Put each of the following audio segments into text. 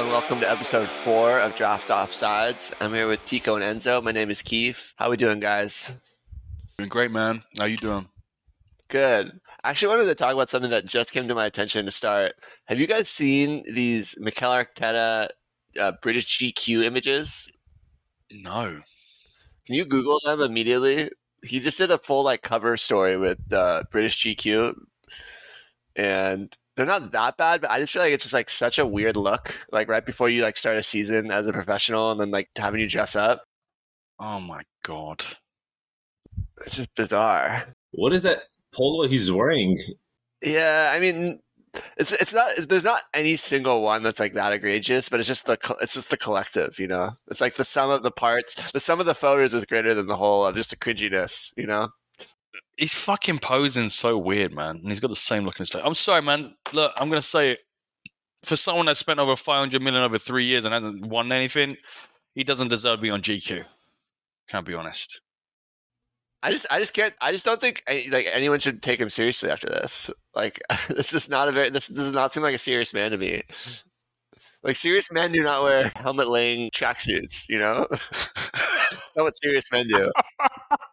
And welcome to episode four of Draft Offsides. I'm here with Tico and Enzo. My name is Keith. How are we doing, guys? Doing great, man. How you doing? Good. I actually wanted to talk about something that just came to my attention to start. Have you guys seen these Mikel Arteta uh, British GQ images? No. Can you Google them immediately? He just did a full like cover story with uh, British GQ, and they're not that bad, but I just feel like it's just like such a weird look. Like right before you like start a season as a professional, and then like having you dress up. Oh my god. It's just bizarre. What is that polo he's wearing? Yeah, I mean, it's it's not there's not any single one that's like that egregious, but it's just the it's just the collective, you know. It's like the sum of the parts. The sum of the photos is greater than the whole of just the cringiness, you know. He's fucking posing so weird, man. And he's got the same look in his face. I'm sorry, man. Look, I'm gonna say it. For someone that spent over 500 million over three years and hasn't won anything, he doesn't deserve to be on GQ. Can't be honest. I just, I just can't. I just don't think like anyone should take him seriously after this. Like, this is not a very. This does not seem like a serious man to me. Like, serious men do not wear helmet-laying tracksuits. You know, not what serious men do.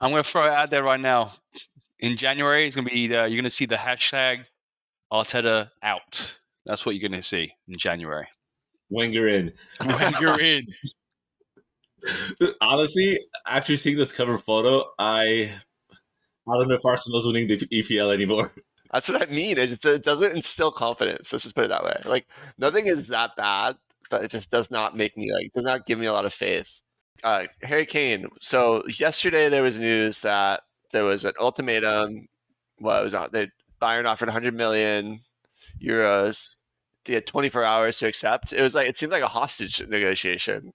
I'm gonna throw it out there right now. In January, it's gonna be the, you're gonna see the hashtag Arteta out. That's what you're gonna see in January. Wenger in. Wenger in. Honestly, after seeing this cover photo, I I don't know if Arsenal's winning the EPL anymore. That's what I mean. It, it doesn't instill confidence. Let's just put it that way. Like nothing is that bad, but it just does not make me like does not give me a lot of faith. Uh, Harry Kane. So yesterday there was news that there was an ultimatum. Well, it was on. They Bayern offered 100 million euros. They had 24 hours to accept. It was like it seemed like a hostage negotiation.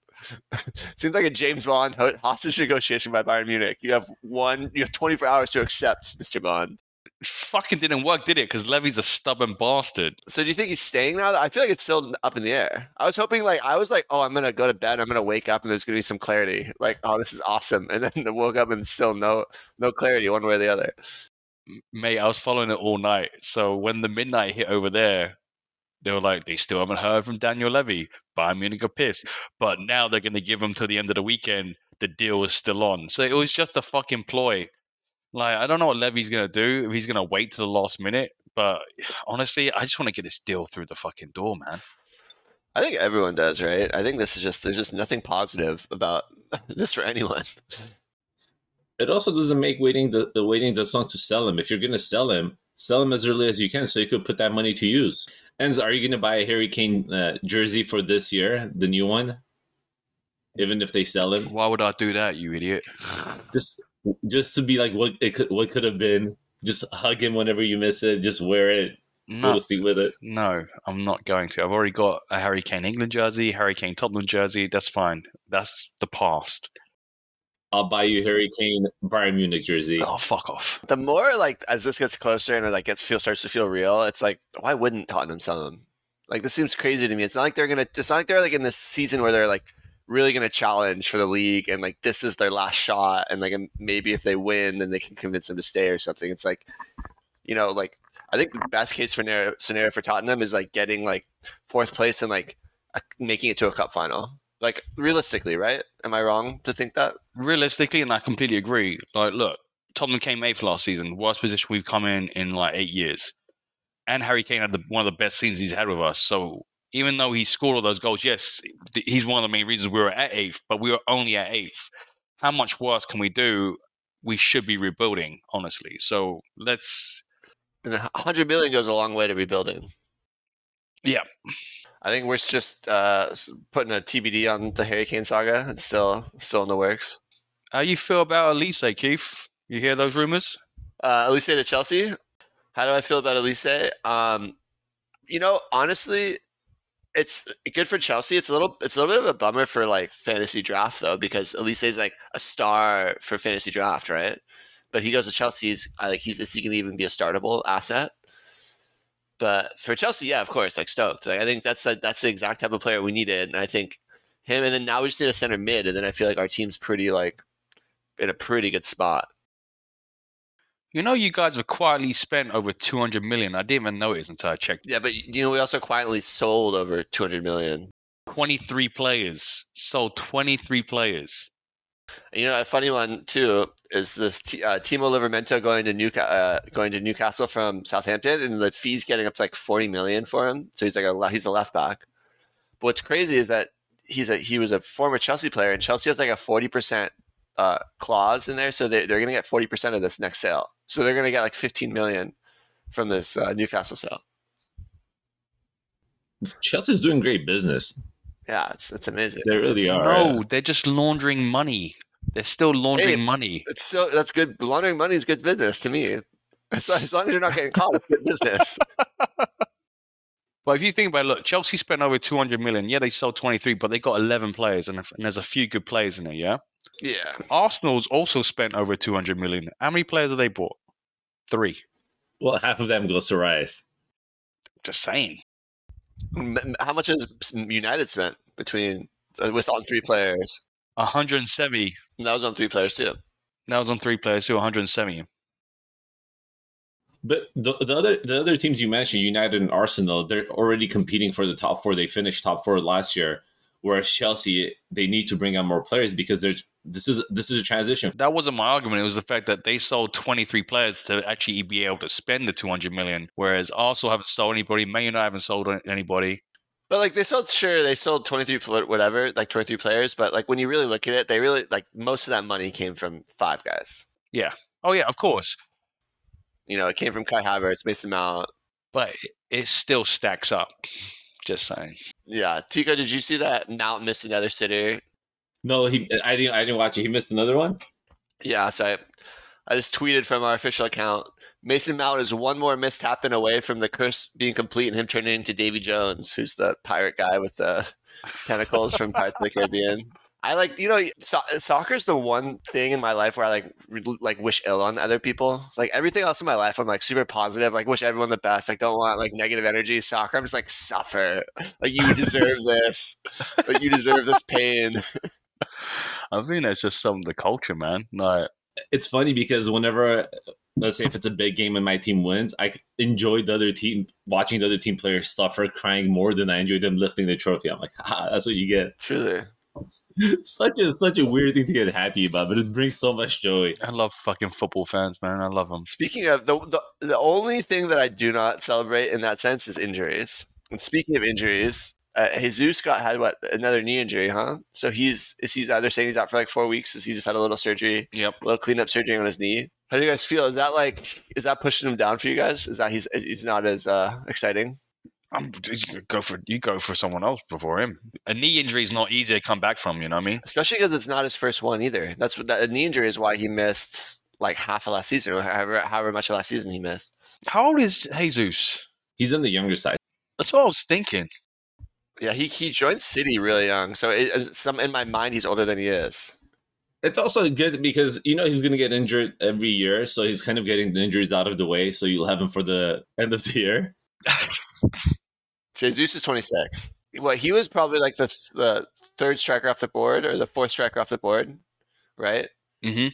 it seemed like a James Bond hostage negotiation by Bayern Munich. You have one. You have 24 hours to accept, Mr. Bond fucking didn't work, did it? Because Levy's a stubborn bastard. So do you think he's staying now? I feel like it's still up in the air. I was hoping, like, I was like, oh, I'm gonna go to bed. I'm gonna wake up, and there's gonna be some clarity. Like, oh, this is awesome. And then I woke up and still no, no clarity one way or the other. Mate, I was following it all night. So when the midnight hit over there, they were like, they still haven't heard from Daniel Levy. Bayern Munich are pissed. But now they're going to give him till the end of the weekend. The deal is still on. So it was just a fucking ploy like, I don't know what Levy's going to do. He's going to wait to the last minute. But honestly, I just want to get this deal through the fucking door, man. I think everyone does, right? I think this is just, there's just nothing positive about this for anyone. It also doesn't make waiting the, the waiting the song to sell him. If you're going to sell him, sell him as early as you can so you could put that money to use. And are you going to buy a Harry Kane uh, jersey for this year, the new one? Even if they sell him? Why would I do that, you idiot? Just just to be like what it could what could have been. Just hug him whenever you miss it. Just wear it. No, with it. No, I'm not going to. I've already got a Harry Kane England jersey, Harry Kane Tottenham jersey. That's fine. That's the past. I'll buy you Harry Kane Bayern Munich jersey. Oh, fuck off. The more like as this gets closer and it like gets feel starts to feel real, it's like why wouldn't Tottenham sell him? Like this seems crazy to me. It's not like they're gonna. It's not like they're like in this season where they're like really going to challenge for the league and like this is their last shot and like maybe if they win then they can convince them to stay or something. It's like you know like i think the best case scenario, scenario for tottenham is like getting like fourth place and like a, making it to a cup final. Like realistically right? Am i wrong to think that? Realistically and i completely agree. Like look tottenham came eighth last season worst position we've come in in like eight years. And harry kane had the, one of the best seasons he's had with us so even though he scored all those goals, yes, he's one of the main reasons we were at eighth, but we were only at eighth. How much worse can we do? We should be rebuilding, honestly. So let's. And 100 million goes a long way to rebuilding. Yeah. I think we're just uh, putting a TBD on the Harry Kane saga. It's still still in the works. How you feel about Olise, Keith? You hear those rumors? Uh, Olise to Chelsea. How do I feel about Olise? Um, you know, honestly, it's good for Chelsea. It's a little it's a little bit of a bummer for like fantasy draft though, because Olise is like a star for fantasy draft, right? But he goes to Chelsea's like he's is he gonna even be a startable asset? But for Chelsea, yeah, of course, like stoked. Like I think that's a, that's the exact type of player we needed. And I think him and then now we just need a center mid, and then I feel like our team's pretty like in a pretty good spot. You know, you guys have quietly spent over 200 million. I didn't even notice until I checked. Yeah, but you know we also quietly sold over 200 million. 23 players. Sold 23 players. And, you know, a funny one too is this T- uh, Tino Livramento going to Newca- uh, going to Newcastle from Southampton, and the fees getting up to like 40 million for him. So he's like a he's a left back. But what's crazy is that he's a he was a former Chelsea player, and Chelsea has like a 40 percent uh, clause in there, so they, they're going to get 40 percent of this next sale. So they're going to get like 15 million from this uh, Newcastle sale. Chelsea's doing great business. Yeah, it's it's amazing. They really are. no, yeah. they're just laundering money. They're still laundering Hey, money. It's so that's good. Laundering money is good business to me. As, as long as you're not getting caught, it's good business. But if you think about it, look, Chelsea spent over 200 million. Yeah, they sold 23, but they got 11 players, and, and there's a few good players in there, yeah? Yeah, Arsenal's also spent over 200 million. How many players have they bought? Three. Well, half of them goes to Rice. Just saying. M- m- How much has United spent between uh, with on three players? 170. And that was on three players too. That was on three players, too, 170. But the, the other the other teams you mentioned, United and Arsenal, they're already competing for the top four. They finished top four last year. Whereas Chelsea, they need to bring on more players because they're this is this is a transition. That wasn't my argument. It was the fact that they sold 23 players to actually be able to spend the 200 million, whereas Arsenal haven't sold anybody. Man United haven't sold anybody. But like they sold, sure they sold twenty three whatever, like twenty three players. But like when you really look at it, they really like most of that money came from five guys. Yeah. Oh, yeah, of course. You know, it came from Kai Havertz, Mason Mount. But it still stacks up. Just saying. Yeah, Tico, did you see that Mount missed another sitter? No, he I didn't I didn't watch it. He missed another one. Yeah, so I, I just tweeted from our official account. Mason Mount is one more missed happen away from the curse being complete and him turning into Davy Jones, who's the pirate guy with the tentacles from Pirates of the Caribbean. I like, you know, so- soccer's the one thing in my life where I like, re- like wish ill on other people. Like everything else in my life, I'm like super positive. Like wish everyone the best. Like don't want like negative energy. Soccer, I'm just like suffer. Like you deserve this. Like you deserve this pain. I think that's just some of the culture, man. Like, It's funny because whenever let's say if it's a big game and my team wins, I enjoy the other team watching the other team players suffer, crying more than I enjoy them lifting the trophy. I'm like, ah, that's what you get. Truly. It's such a such a weird thing to get happy about, but it brings so much joy. I love fucking football fans, man. I love them. Speaking of the, the the only thing that I do not celebrate in that sense is injuries. And speaking of injuries, uh, Jesus got had what another knee injury, huh? So he's is he's either saying he's out for like four weeks, is he just had a little surgery, Yep. a little cleanup surgery on his knee? How do you guys feel? Is that like is that pushing him down for you guys? Is that he's he's not as uh, exciting? I'm, you go for you go for someone else before him. A knee injury is not easy to come back from. You know what I mean? Especially because it's not his first one either. That's what that a knee injury is why he missed like half of last season, or however however much of last season he missed. How old is Jesus? He's on the younger side. That's what I was thinking. Yeah, he he joined City really young, so it, some in my mind he's older than he is. It's also good because you know he's going to get injured every year, so he's kind of getting the injuries out of the way. So you'll have him for the end of the year. Jesus is 26. Well, he was probably like the the third striker off the board or the fourth striker off the board, right? Mm-hmm.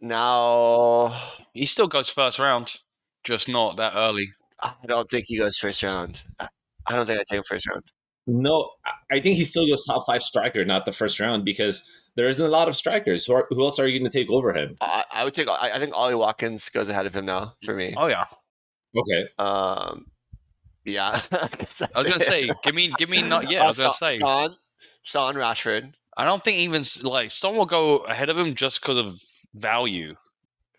Now, He still goes first round, just not that early. I don't think he goes first round. I- I don't think I take him first round. No, I- I think he still goes top five striker, not the first round, because there isn't a lot of strikers. Who, are, who else are you going to take over him? I, I would take. I, I think Ollie Watkins goes ahead of him now for me. Oh yeah, Okay, Um, yeah. I I was gonna say, give me, give me, not yeah. I Uh, was gonna Son- say, Son, Son, Rashford, I don't think even s- like someone will go ahead of him just because of value.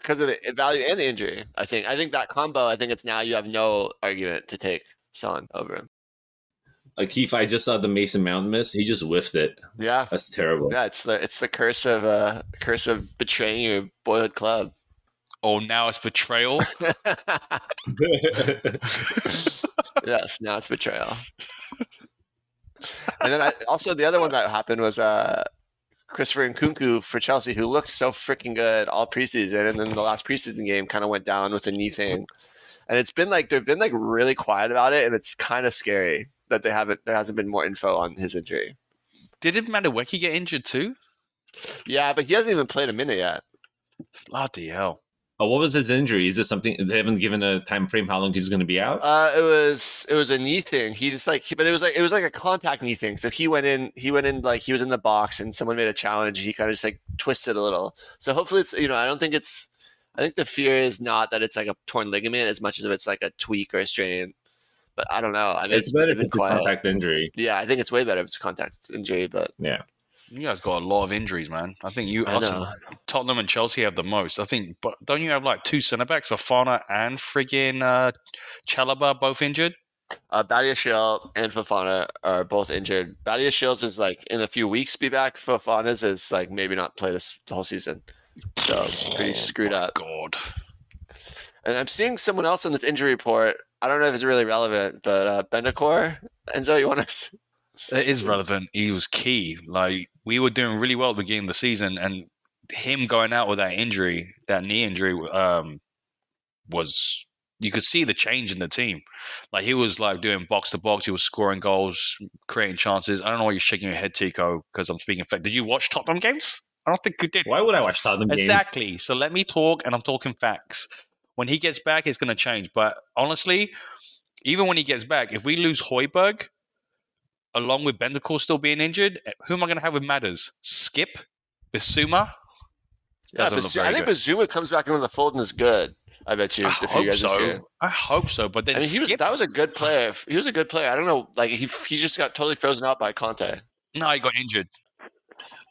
because of the value and the injury. I think. I think that combo. I think it's now you have no argument to take Son over him. Akeef, I just saw the Mason Mount miss. He just whiffed it. Yeah. That's terrible. Yeah, it's the it's the curse of uh curse of betraying your boyhood club. Oh, now it's betrayal. yes, now it's betrayal. and then I, also the other one that happened was uh Christopher Nkunku for Chelsea, who looked so freaking good all preseason, and then the last preseason game kind of went down with a knee thing. And it's been like they've been like really quiet about it, and it's kind of scary that they haven't there hasn't been more info on his injury. Did Madueke get injured too? Yeah, but he hasn't even played a minute yet. Bloody hell! Uh, what was his injury? Is this something they haven't given a time frame how long he's going to be out? Uh, it was it was a knee thing. He just like, but it was like it was like a contact knee thing. So he went in, he went in like he was in the box, and someone made a challenge. He kind of just like twisted a little. So hopefully it's you know I don't think it's. I think the fear is not that it's like a torn ligament as much as if it's like a tweak or a strain. But I don't know. I think it's better if it's a contact injury. Yeah, I think it's way better if it's a contact injury. But Yeah. You guys got a lot of injuries, man. I think you, I us, know. Tottenham and Chelsea have the most. I think, but don't you have like two centre backs, Fofana and friggin' uh, Chalobah, both injured? Uh, Badiashile and Fofana are both injured. Badiashile's is like in a few weeks be back. Fofana's is like maybe not play this whole season. So pretty screwed up. God. And I'm seeing someone else in this injury report. I don't know if it's really relevant, but uh, Bentancur, Enzo, you want to? It is relevant. He was key. Like we were doing really well at the beginning of the season, and him going out with that injury, that knee injury, um, was you could see the change in the team. Like he was like doing box to box. He was scoring goals, creating chances. I don't know why you're shaking your head, Tico, because I'm speaking. Fact. Did you watch Tottenham games? I don't think you did. Why would I watch Tottenham games? Exactly. So let me talk, and I'm talking facts. When he gets back, it's going to change. But honestly, even when he gets back, if we lose Højbjerg, along with Bentancur still being injured, eh, who am I going to have with Matters? Skipp, Bissouma. Yeah, Doesn't Basu- I think good. Bissouma comes back into the fold and is good. I bet you. I if you hope guys so. here. I hope so. But then I mean, he was, that was a good player. He was a good player. I don't know, like he he just got totally frozen out by Conte. no, he got injured.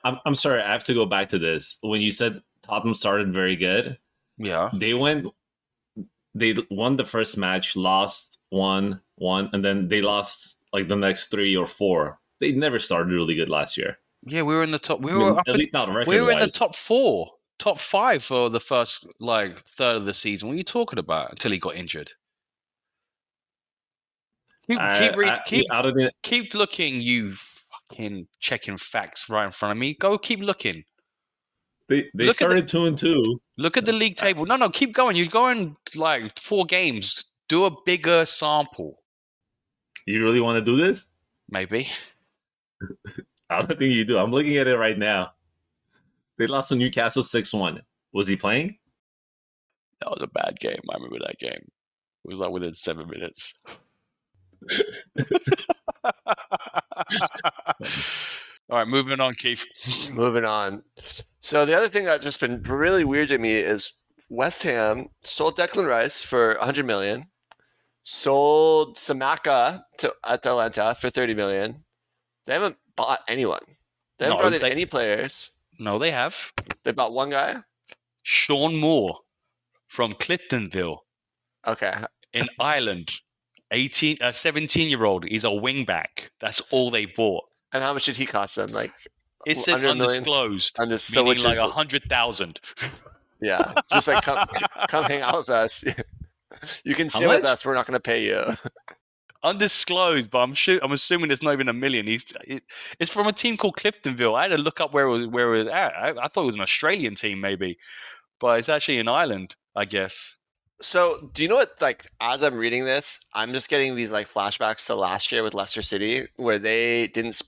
I'm, I'm sorry, I have to go back to this. When you said Tottenham started very good, Yeah, they went, they won the first match, lost one, one, and then they lost like the next three or four. They never started really good last year. yeah, we were in the top. We I were mean, up at in- least not we were in the top four, top five for the first like third of the season. What are you talking about? Until he got injured. Keep, keep, read, keep out of the keep looking, you fucking checking facts right in front of me. Go keep looking. they, they Look at the- started two and two. Look at the league table. No, no, keep going. You're going like four games. Do a bigger sample, You really want to do this? maybe. I don't think you do. I'm looking at it right now. They lost to Newcastle six one. Was he playing? That was a bad game. I remember that game. It was like within seven minutes. All right, moving on, Keith. Moving on. So the other thing that's just been really weird to me is West Ham sold Declan Rice for 100 million, sold Scamacca to Atalanta for 30 million. They haven't bought anyone. They haven't No, brought in they- any players. No, they have They bought one guy. Sean Moore from Cliftonville Okay, in Ireland. 18, a 17 year old. He's a wingback. That's all they bought. and how much did he cost them? Like, it's said Under a million? undisclosed, under, so meaning like a hundred thousand. yeah, just like come come hang out with us. You can sit with us. We're not going to pay you. undisclosed, but I'm sure I'm assuming it's not even a million. He's it, it's from a team called Cliftonville. I had to look up where it was where it was at. I, I thought it was an Australian team maybe, but it's actually in Ireland, I guess. So, do you know what? Like, as I'm reading this, I'm just getting these like flashbacks to last year with Leicester City, where they didn't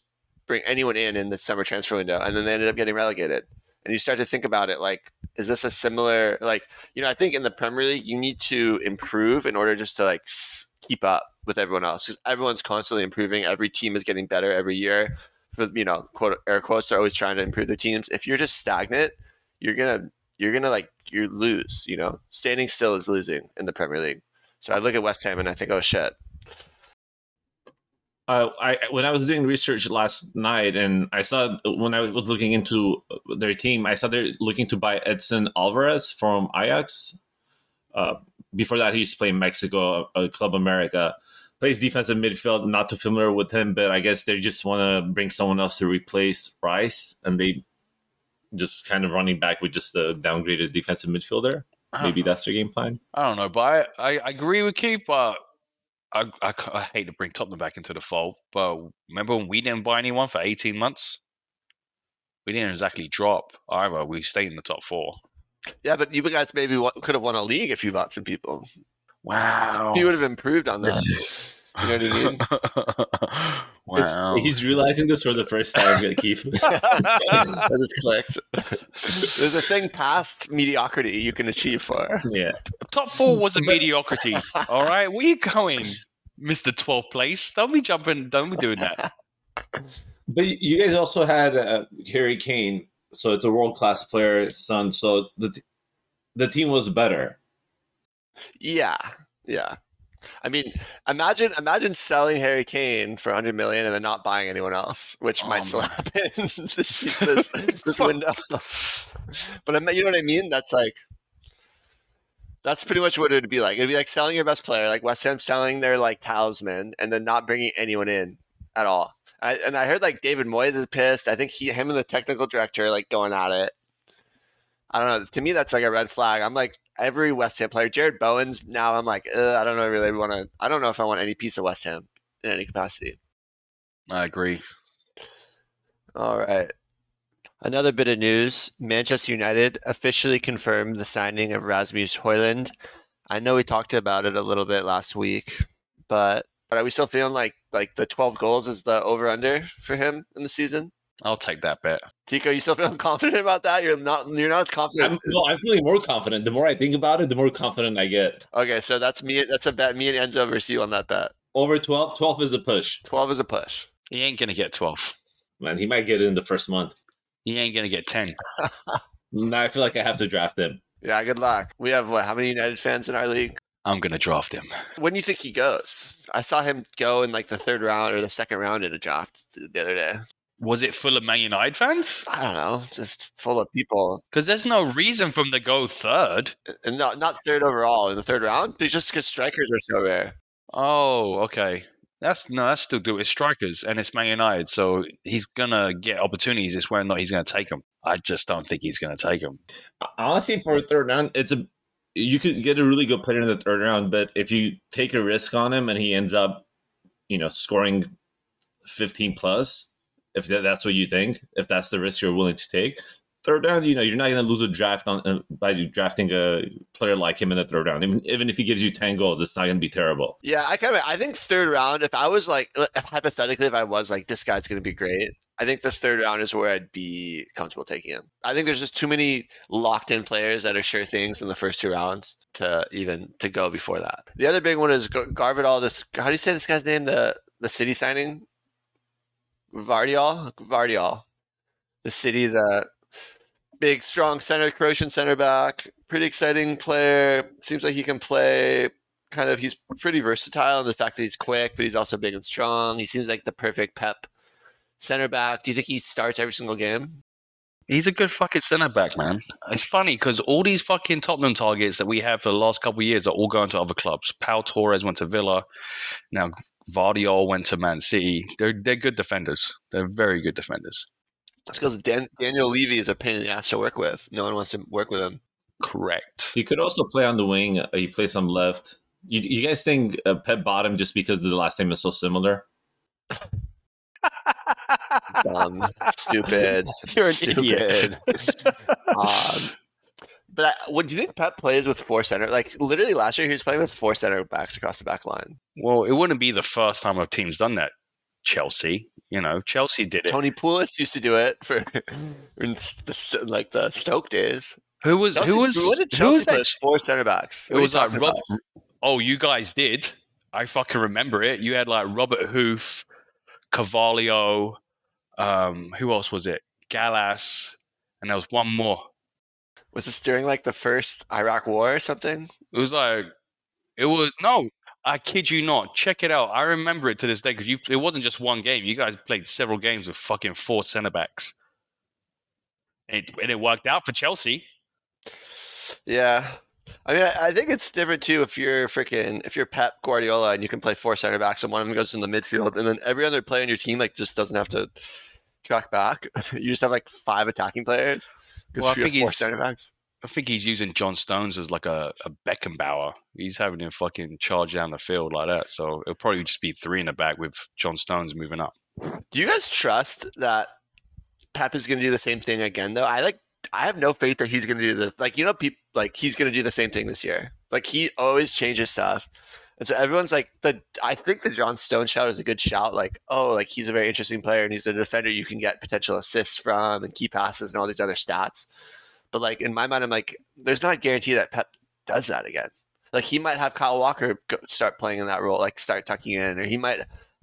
bring anyone in in the summer transfer window, and then they ended up getting relegated. And you start to think about it, like, is this a similar? Like, you know, I think in the Premier League, you need to improve in order just to like keep up with everyone else, because everyone's constantly improving. Every team is getting better every year. For you know, quote air quotes, they're always trying to improve their teams. If you're just stagnant, you're gonna you're gonna like you lose. You know, standing still is losing in the Premier League. So I look at West Ham and I think, oh shit. Uh, I when I was doing research last night, and I saw when I was looking into their team, I saw they're looking to buy Edson Alvarez from Ajax. Uh, before that, he used to play in Mexico, uh, Club America. Plays defensive midfield. Not too familiar with him, but I guess they just want to bring someone else to replace Rice, and they just kind of running back with just the downgraded defensive midfielder. Maybe know. that's their game plan. I don't know, but I, I, I agree with Keith, but I, I, I hate to bring Tottenham back into the fold. But remember when we didn't buy anyone for 18 months? We didn't exactly drop either. We stayed in the top four. Yeah, but you guys maybe could have won a league if you bought some people. Wow. He would have improved on that. You know what I mean? It's- wow. he's realizing this for the first time, Keith. I just clicked. There's a thing past mediocrity you can achieve for. yeah. Top four was a mediocrity. All right, where you going, Mister 12th place? Don't be jumping. Don't be doing that. But you guys also had uh, Harry Kane, so it's a world class player, son. So the t- the team was better. Yeah, yeah. I mean, imagine imagine selling Harry Kane for 100 million and then not buying anyone else, which Oh might still happen this this, this window. but I mean, you know what I mean? That's like that's pretty much what it would be like. It'd be like selling your best player, like West Ham selling their like talisman, and then not bringing anyone in at all. I, and I heard like David Moyes is pissed. I think he, him, and the technical director are, like going at it. I don't know. To me, that's like a red flag. I'm like every West Ham player. Jarrod Bowen's now. I'm like, I don't know. Really want to. I don't know if I want any piece of West Ham in any capacity. I agree. All right. Another bit of news: Manchester United officially confirmed the signing of Rasmus Højlund. I know we talked about it a little bit last week, but but are we still feeling like like the 12 goals is the over under for him in the season? I'll take that bet. Tico, you still feel confident about that? You're not. You're not as confident. I'm, no, I'm feeling more confident. The more I think about it, the more confident I get. Okay, so that's me. That's a bet. Me and Enzo versus you on that bet. Over 12, 12 is a push. 12 is a push. He ain't gonna get 12. Man, he might get it in the first month. He ain't gonna get 10. Now I feel like I have to draft him. Yeah, good luck. We have what? How many United fans in our league? I'm gonna draft him. When do you think he goes? I saw him go in like the third round or the second round in a draft the other day. Was it full of Man United fans? I don't know, just full of people, Because there's no reason for him to go third. Uh, and not not third overall in the third round, but just because strikers are so rare. Oh, okay. That's no, that's still do it's strikers and it's Man United, so he's gonna get opportunities. It's whether or not he's gonna take them. I just don't think he's gonna take them. Honestly, for a third round, it's a you could get a really good player in the third round, but if you take a risk on him and he ends up, you know, scoring 15 plus, if that's what you think, if that's the risk you're willing to take, third round, you know, you're not going to lose a draft on uh, by drafting a player like him in the third round. Even, even if he gives you 10 goals, it's not going to be terrible. Yeah, I kind of I think third round. If I was like if hypothetically, if I was like this guy's going to be great, I think this third round is where I'd be comfortable taking him. I think there's just too many locked in players that are sure things in the first two rounds to even to go before that. The other big one is Gar- Garvidal. This how do you say this guy's name? The the city signing. Vardial, Vardial, the city, the big, strong center, Croatian center back, pretty exciting player. Seems like he can play kind of he's pretty versatile in the fact that he's quick, but he's also big and strong. He seems like the perfect Pep center back. Do you think he starts every single game? He's a good fucking centre back, man. It's funny because all these fucking Tottenham targets that we have for the last couple of years are all going to other clubs. Pau Torres went to Villa. Now Vardiol went to Man City. They're they're good defenders. They're very good defenders. It's because Dan- Daniel Levy is a pain in the ass to work with. No one wants to work with him. Correct. He could also play on the wing. Uh, he plays on left. You, you guys think uh, Pep bought him just because the last name is so similar? Dumb, stupid, You're an idiot. stupid. um, but I, what do you think Pep plays with four center? Like literally last year, he was playing with four center backs across the back line. Well, it wouldn't be the first time a team's done that. Chelsea, you know, Chelsea did it. Tony Pulis used to do it for in the, like the Stoke days. Who was Chelsea, who was what did who was that? four center backs? It What are was like Rob. Oh, you guys did. I fucking remember it. You had like Robert Huth, Carvalho. Um, who else was it? Gallas, and there was one more. Was this during like the first Iraq War or something? It was like it was no. I kid you not. Check it out. I remember it to this day because you. It wasn't just one game. You guys played several games with fucking four centre backs, it, and it worked out for Chelsea. Yeah. I mean, I, think it's different too if you're freaking if you're Pep Guardiola and you can play four center backs and one of them goes in the midfield and then every other player on your team like just doesn't have to track back. you just have like five attacking players because Well, I think four he's- center backs. I think he's using John Stones as like a, a Beckenbauer. He's having him fucking charge down the field like that. So it'll probably just be three in the back with John Stones moving up. Do you guys trust that Pep is going to do the same thing again though? I like I have no faith that he's going to do the like you know people like he's going to do the same thing this year. Like he always changes stuff. And so everyone's like the I think the John Stone shout is a good shout. Like, oh, like he's a very interesting player and he's a defender you can get potential assists from and key passes and all these other stats. But like in my mind, I'm like, there's not a guarantee that Pep does that again. Like he might have Kyle Walker start playing in that role, like start tucking in, or he might,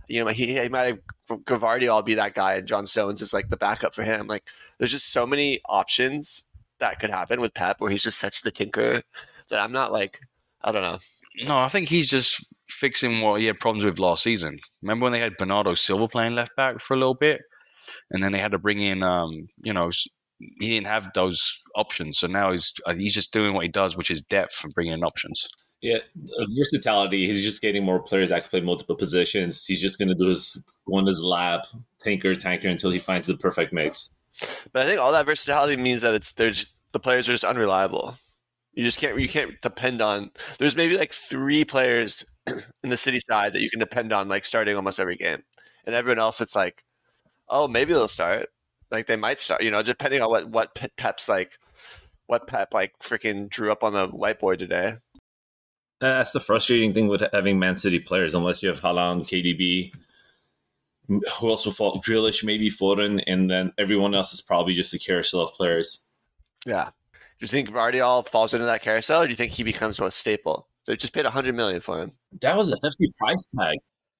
you know, he, he might have Gvardiol be that guy, and John Stones is like the backup for him. Like there's just so many options that could happen with Pep, where he's just such the tinker that I'm not like, I don't know. No, I think he's just fixing what he had problems with last season. Remember when they had Bernardo Silva playing left back for a little bit, and then they had to bring in, um, you know, he didn't have those options. So now he's uh, he's just doing what he does, which is depth and bringing in options. Yeah, versatility. He's just getting more players that can play multiple positions. He's just going to do his one his lab tanker tanker until he finds the perfect mix. But I think all that versatility means that it's there's the players are just unreliable. You just can't you can't depend on. There's maybe like three players in the city side that you can depend on, like starting almost every game, and everyone else it's like, oh, maybe they'll start. Like they might start, you know, depending on what what Pep's like, what Pep like freaking drew up on the whiteboard today. That's the frustrating thing with having Man City players, unless you have Haaland, KDB, who else will fall? Grealish, maybe Foden, and then everyone else is probably just a carousel of players. Yeah. Do you think Gvardiol falls into that carousel, or do you think he becomes a staple? They just paid 100 million for him. That was a hefty price tag.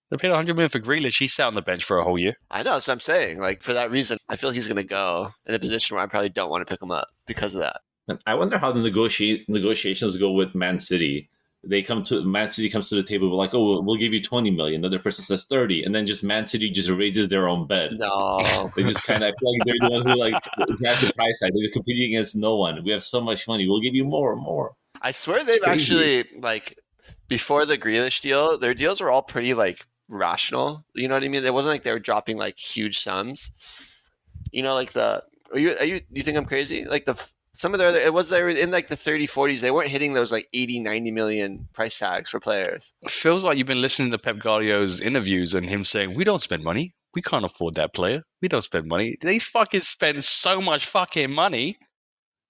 They paid 100 million for Grealish. He sat on the bench for a whole year. I know. So I'm saying, like, for that reason, I feel he's going to go in a position where I probably don't want to pick him up because of that. I wonder how the negotiate negotiations go with Man City. They come to Man City comes to the table like, oh, we'll, we'll give you 20 million. The other person says 30, and then just Man City just raises their own bet. No, they just kind of like they're the one who like have the price tag. They're competing against no one. We have so much money. We'll give you more, and more. I swear they've actually like before the Grealish deal, their deals were all pretty like rational. You know what I mean? It wasn't like they were dropping like huge sums. You know, like the are you are you you think I'm crazy? Like the some of their other, it was they were in like the 30 40s they weren't hitting those like 80 90 million price tags for players it feels like you've been listening to pep guardiola's interviews and him saying we don't spend money we can't afford that player we don't spend money they fucking spend so much fucking money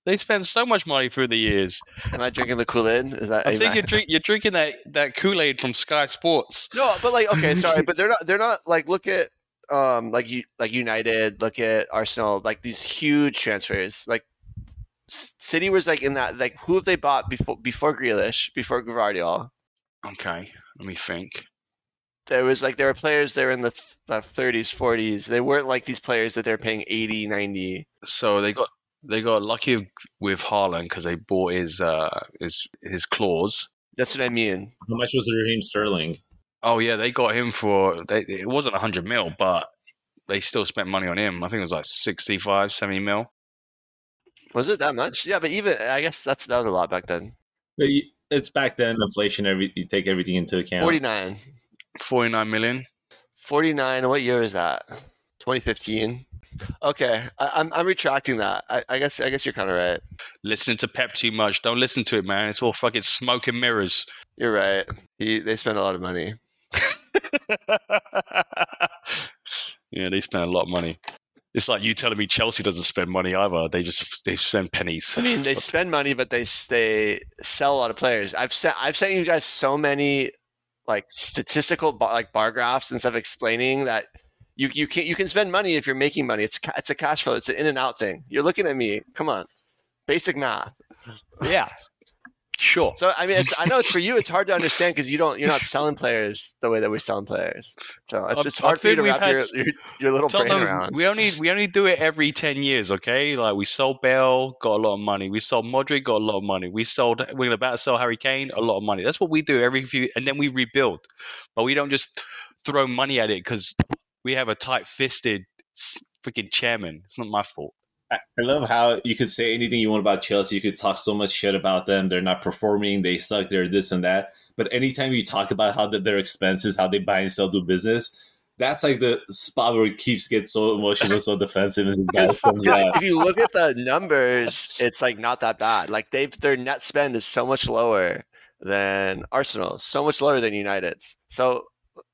they spend so much money through the years. Am I drinking the Kool Aid? Is that? I think you're, drink, you're drinking that, that Kool Aid from Sky Sports. No, but like, okay, sorry, but they're not. They're not like. Look at um like you like United. Look at Arsenal. Like these huge transfers. Like City was like in that. Like who have they bought before before Grealish before Gvardiol? Okay, let me think. There was like there were players there in the, th- the 30s, 40s. They weren't like these players that they're paying 80, 90. So they got they got lucky with Haaland because they bought his uh his his clause. That's what I mean. How much was Raheem Sterling? Oh yeah, they got him for they, it wasn't hundred mil, but they still spent money on him. I think it was like 65, 70 mil. Was it that much? Yeah, but even I guess that's that was a lot back then. It's back then. Inflation, every you take everything into account. 49. 49 million. 49. What year is that? 2015. Okay, I, am I'm, I'm retracting that. I, I guess I guess you're kind of right. Listening to Pep too much. Don't listen to it, man. It's all fucking smoke and mirrors. You're right. He they spend a lot of money. yeah, they spend a lot of money. It's like you telling me Chelsea doesn't spend money either. They just they spend pennies. I mean, they spend money, but they they sell a lot of players. I've sent I've sent you guys so many like statistical bar, like bar graphs and stuff explaining that you you can you can spend money if you're making money. It's it's a cash flow. It's an in and out thing. You're looking at me. Come on, basic math. Yeah, sure. So I mean, I know it's for you. It's hard to understand because you don't you're not selling players the way that we're selling players. So it's, um, it's hard for you to wrap your, your, your, little brain them, around. We only we only do it every ten years. Okay, like we sold Bale, got a lot of money. We sold Modric, got a lot of money. We sold we're about to sell Harry Kane, a lot of money. That's what we do every few, and then we rebuild. But we don't just throw money at it because we have a tight-fisted freaking chairman. It's not my fault. I love how you could say anything you want about Chelsea. You could talk so much shit about them. They're not performing. They suck. They're this and that. But anytime you talk about how their expenses, how they buy and sell, do business, that's like the spot where it keeps getting so emotional, so defensive. If you look at the numbers, it's like not that bad. Like they've their net spend is so much lower than Arsenal, so much lower than United's. So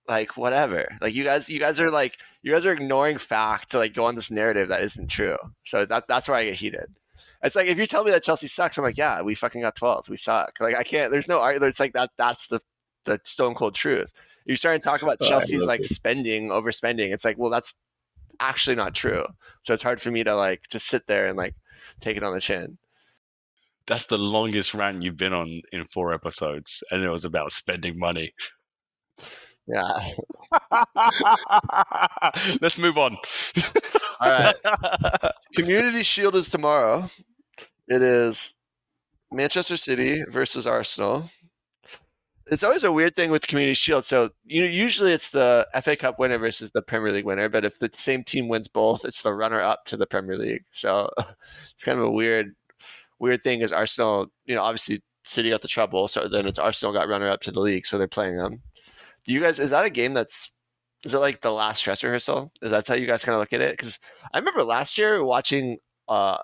like whatever like you guys you guys are like you guys are ignoring fact to like go on this narrative that isn't true so that that's where i get heated it's like if you tell me that chelsea sucks i'm like yeah we fucking got 12 we suck like i can't there's no it's like that that's the the stone cold truth. You're starting to talk about Oh, Chelsea's like it. spending, overspending. It's like, well, that's actually not true. So it's hard for me to like just sit there and like take it on the chin. That's the longest rant you've been on in four episodes, and it was about spending money. Yeah. Let's move on. All right. Community Shield is tomorrow. It is Manchester City versus Arsenal. It's always a weird thing with Community Shield. So you usually it's the FA Cup winner versus the Premier League winner, but if the same team wins both, it's the runner up to the Premier League. So it's kind of a weird, weird thing. Is Arsenal, you know, obviously City got the trouble, so then it's Arsenal got runner up to the league, so they're playing them. Do you guys? Is that a game that's is it like the last stress rehearsal? Is that how you guys kind of look at it? Because I remember last year watching uh,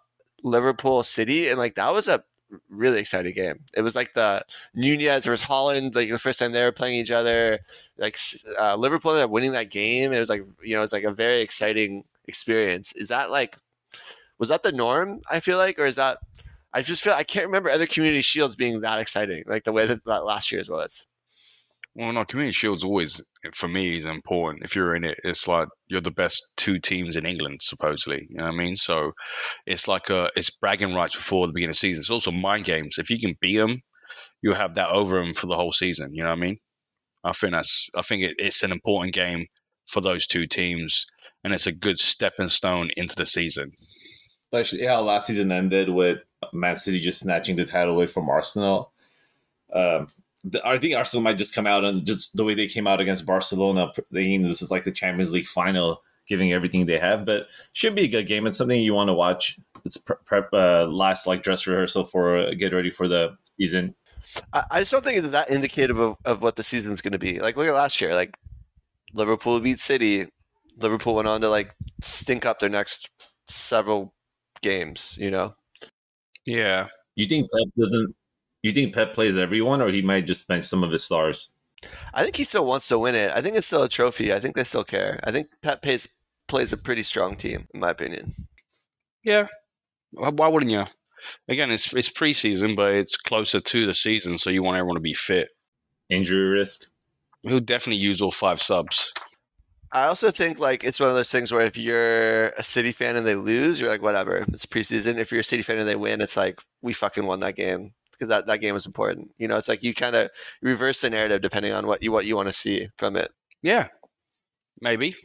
Liverpool City, and like that was a really exciting game. It was like the Nunez versus Haaland, like the first time they were playing each other. Like uh, Liverpool ended up winning that game. It was like you know, it's like a very exciting experience. Is that like was that the norm? I feel like, or is that? I just feel I can't remember other community shields being that exciting, like the way that, that last year's was. Well, no, Community Shield's always, for me, is important. If you're in it, it's like you're the best two teams in England, supposedly. You know what I mean? So it's like a, it's bragging rights before the beginning of the season. It's also mind games. If you can beat them, you'll have that over them for the whole season. You know what I mean? I think that's, I think it, it's an important game for those two teams, and it's a good stepping stone into the season. Especially how last season ended with Man City just snatching the title away from Arsenal. Um, the, I think Arsenal might just come out and just the way they came out against Barcelona, thinking this is like the Champions League final, giving everything they have. But should be a good game. It's something you want to watch. It's prep, prep uh, last like dress rehearsal for uh, get ready for the season. I, I just don't think it's that indicative of, of what the season's going to be. Like, look at last year. Like, Liverpool beat City. Liverpool went on to like stink up their next several games. You know, Yeah. You think Pep doesn't? You think Pep plays everyone, or he might just bench some of his stars? I think he still wants to win it. I think it's still a trophy. I think they still care. I think Pep plays plays a pretty strong team, in my opinion. Yeah. Why why wouldn't you? Again, it's it's preseason, but it's closer to the season, so you want everyone to be fit. Injury risk. He'll definitely use all five subs. I also think like it's one of those things where if you're a City fan and they lose, you're like, whatever. It's preseason. If you're a City fan and they win, it's like we fucking won that game because that, that game was important. You know, it's like you kind of reverse the narrative depending on what you what you want to see from it. Yeah, maybe.